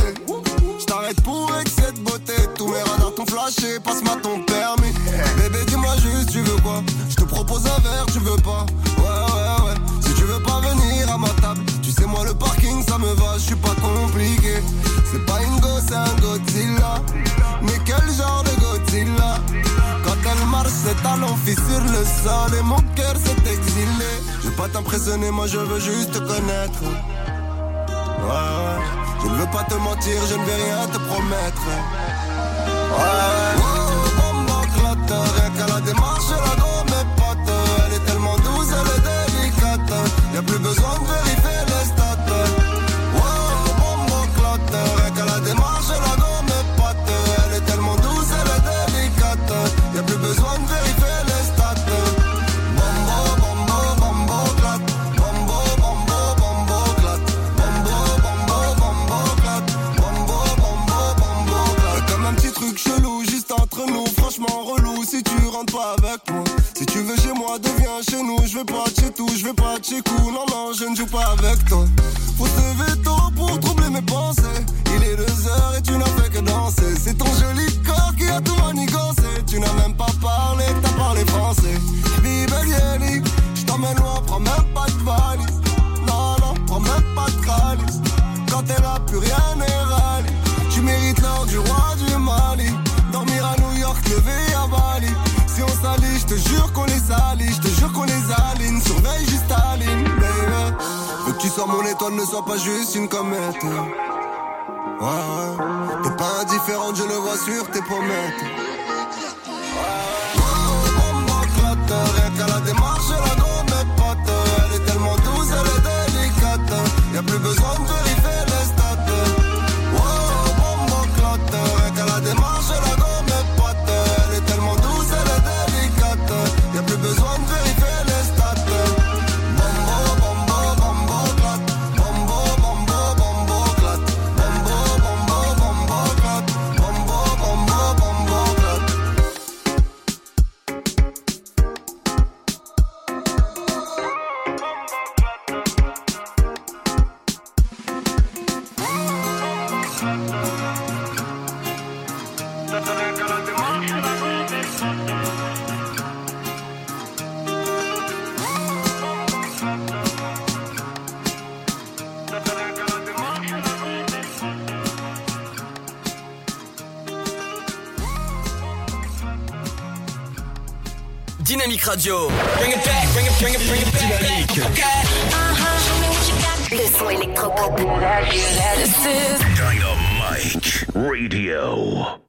Je t'arrête pour excès de beauté. Tous mes radars t'ont flashé, passe-moi ton permis. Bébé, dis-moi juste, tu veux quoi? Je te propose un verre, tu veux pas? Ouais, ouais, ouais. Si tu veux pas venir à ma table, tu sais, moi le parking ça me va, je suis pas. C'est pas une gosse, c'est un Godzilla. Mais quel genre de Godzilla? Quand elle marche, ses talons fissurent le sol et mon cœur s'est exilé. Je veux pas t'impressionner, moi je veux juste te connaître. Ouais. Je ne veux pas te mentir, je ne vais rien te promettre. Ouais. Oh, rien qu'à la démarche, la gomme est pote. Elle est tellement douce, elle est délicate. Y'a plus besoin de genoux, je vais pas chez tout, je vais pas chez. Non, non, je ne joue pas avec toi. Faut se lever tôt pour troubler mes pensées. Il est deux heures et tu n'as fait que danser. C'est ton joli corps qui a tout manigancé. Tu n'as même pas parlé, t'as parlé français. Bibelieli, je t'emmène loin, prends même pas de valise. Non, non, prends même pas de calice. Quand t'es là, plus rien n'est rallye. Tu mérites l'or du roi du Mali. Dormir à New York, lever à Bali. Si on s'allie, je te jure qu'on étoile, ne sois pas juste une comète. T'es pas indifférente, je le vois sur tes pommettes. Rien qu'à la démarche, la gomme pote Elle est tellement douce, elle est délicate Y'a plus besoin de Dynamique Radio. Bring it back, bring it, bring it, bring it back. Dynamique. Uh-huh. Le son électropop. This is Dynamite Radio.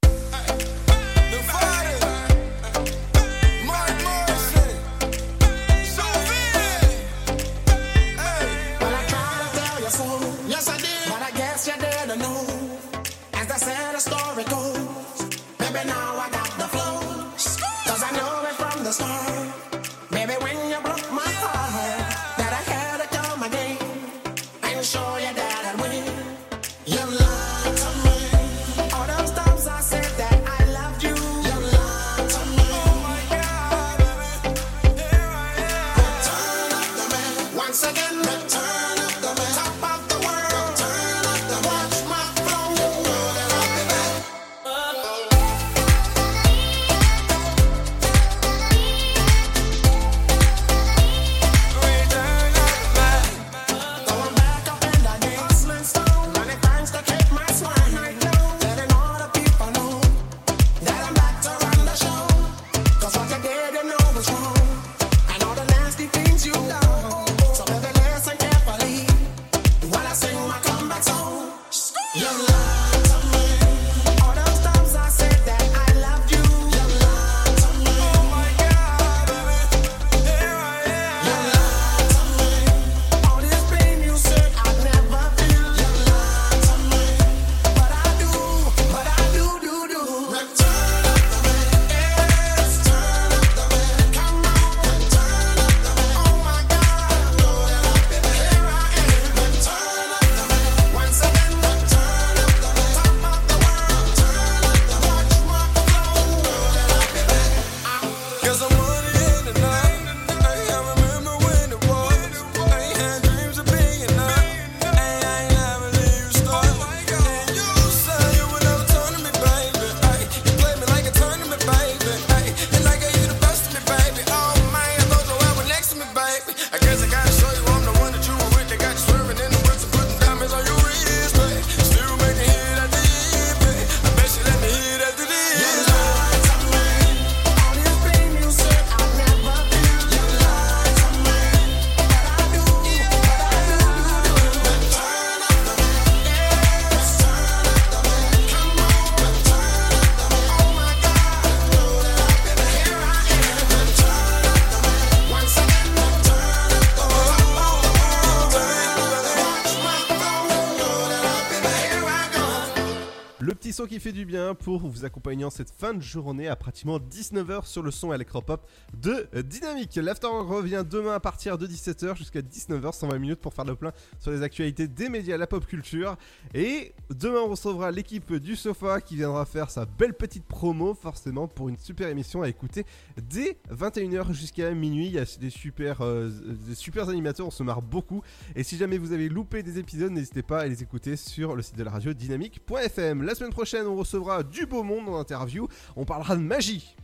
Fait du bien pour vous accompagner en cette fin de journée à pratiquement 19h sur le son électropop de Dynamique. L'After revient demain à partir de 17h jusqu'à 19h, 120 minutes pour faire le plein sur les actualités des médias, la pop culture. Et demain on recevra l'équipe du sofa qui viendra faire sa belle petite promo forcément pour une super émission à écouter dès 21h jusqu'à minuit. Il y a des super, euh, des super animateurs, on se marre beaucoup. Et si jamais vous avez loupé des épisodes, n'hésitez pas à les écouter sur le site de la radio dynamique.fm. La semaine prochaine, on recevra du beau monde en interview. On parlera de magie.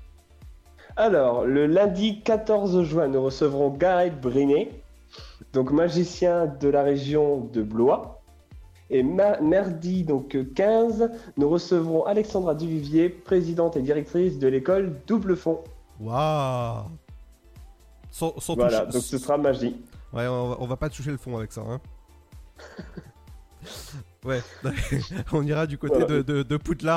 Alors, le lundi 14 juin, nous recevrons Gareth Brinet, donc magicien de la région de Blois. Et ma- mardi, donc 15, nous recevrons Alexandra Duvivier, présidente et directrice de l'école Double Fond. Waouh Voilà, donc ce sera magie. Ouais, on va, on va pas toucher le fond avec ça. Hein. ouais, on ira du côté de, de,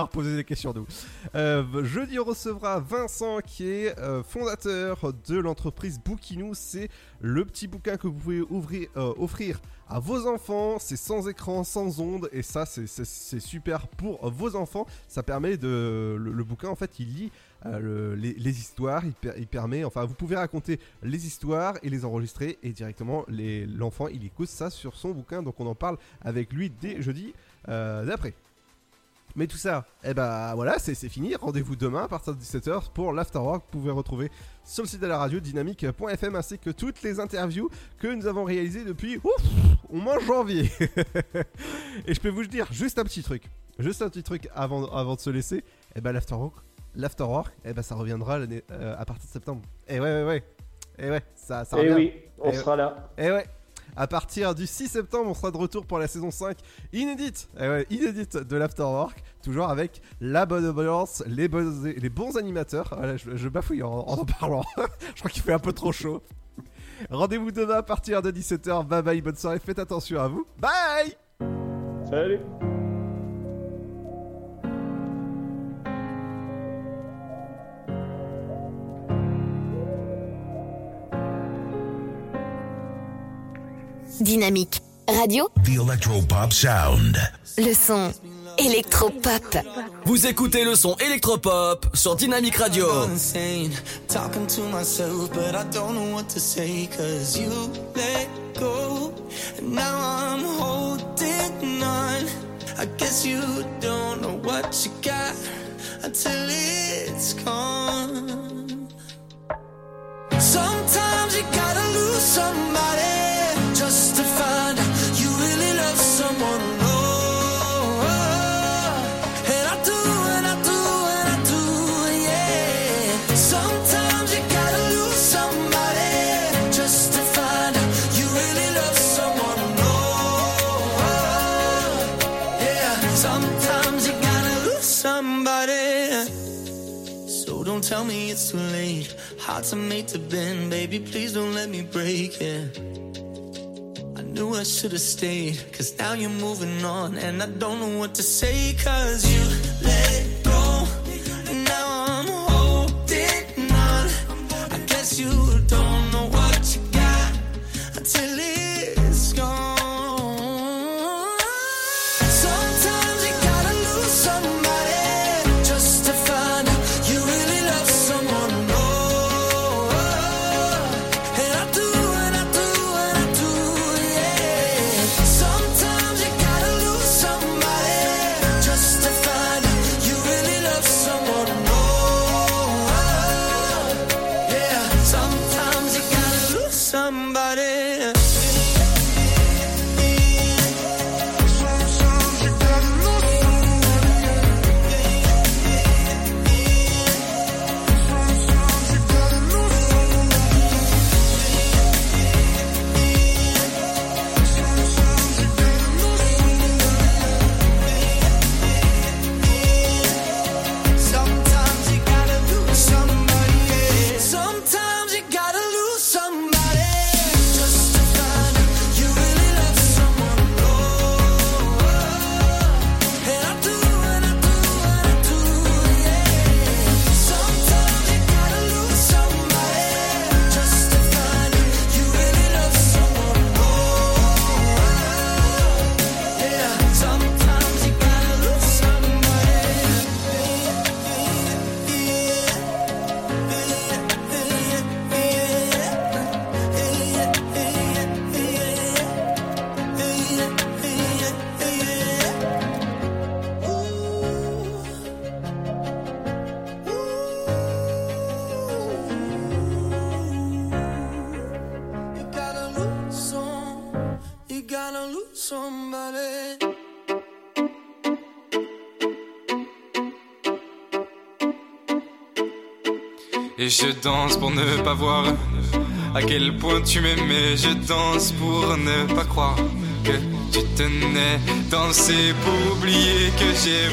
poser des questions nous. Euh, jeudi, on recevra Vincent qui est euh, fondateur de l'entreprise Bookinou. C'est le petit bouquin que vous pouvez ouvrir, euh, offrir à vos enfants. C'est sans écran, sans ondes et ça, c'est- super pour vos enfants. Ça permet de. Le, le bouquin, en fait, il lit euh, le- les, histoires, il, per- il permet, enfin vous pouvez raconter les histoires et les enregistrer et directement l'enfant il écoute ça sur son bouquin donc on en parle avec lui dès jeudi euh, d'après. Mais tout ça, eh ben voilà, c'est fini. Rendez-vous demain à partir de 17h pour l'Afterwork. Vous pouvez retrouver sur le site de la radio dynamique.fm ainsi que toutes les interviews que nous avons réalisées depuis ouf, mois de janvier. Et je peux vous dire juste un petit truc, juste un petit truc avant, avant de se laisser. Eh ben l'Afterwork, l'Afterwork, eh ben ça reviendra euh, à partir de septembre. Eh ouais, ouais, ouais. Eh ouais, ça, ça Eh revient. oui, on sera ouais. là. Eh ouais. À partir du 6 septembre, on sera de retour pour la saison 5 inédite, eh ouais, inédite de l'Afterwork, toujours avec la bonne ambiance, les, bons- les bons animateurs. Voilà, je, je bafouille en en, en parlant. je crois qu'il fait un peu trop chaud. Rendez-vous demain à partir de 17h. Bye bye, bonne soirée, faites attention à vous. Bye Salut Dynamique. Radio, The Electropop Sound. le son électropop. Vous écoutez le son électropop sur Dynamique Radio. insane talking to myself but i don't know what to say cause you let go and now i'm holding on i guess you don't know what you got until it's gone sometimes you gotta lose somebody it's too late. Hearts are made to bend, baby. Please don't let me break it. I knew I should have stayed, cause now you're moving on, and I don't know what to say, cause you let go. And now I'm holding on. I guess you don't know what you got until Je danse pour ne pas voir à quel point tu m'aimais. Je danse pour ne pas croire que tu tenais. Danser pour oublier que j'ai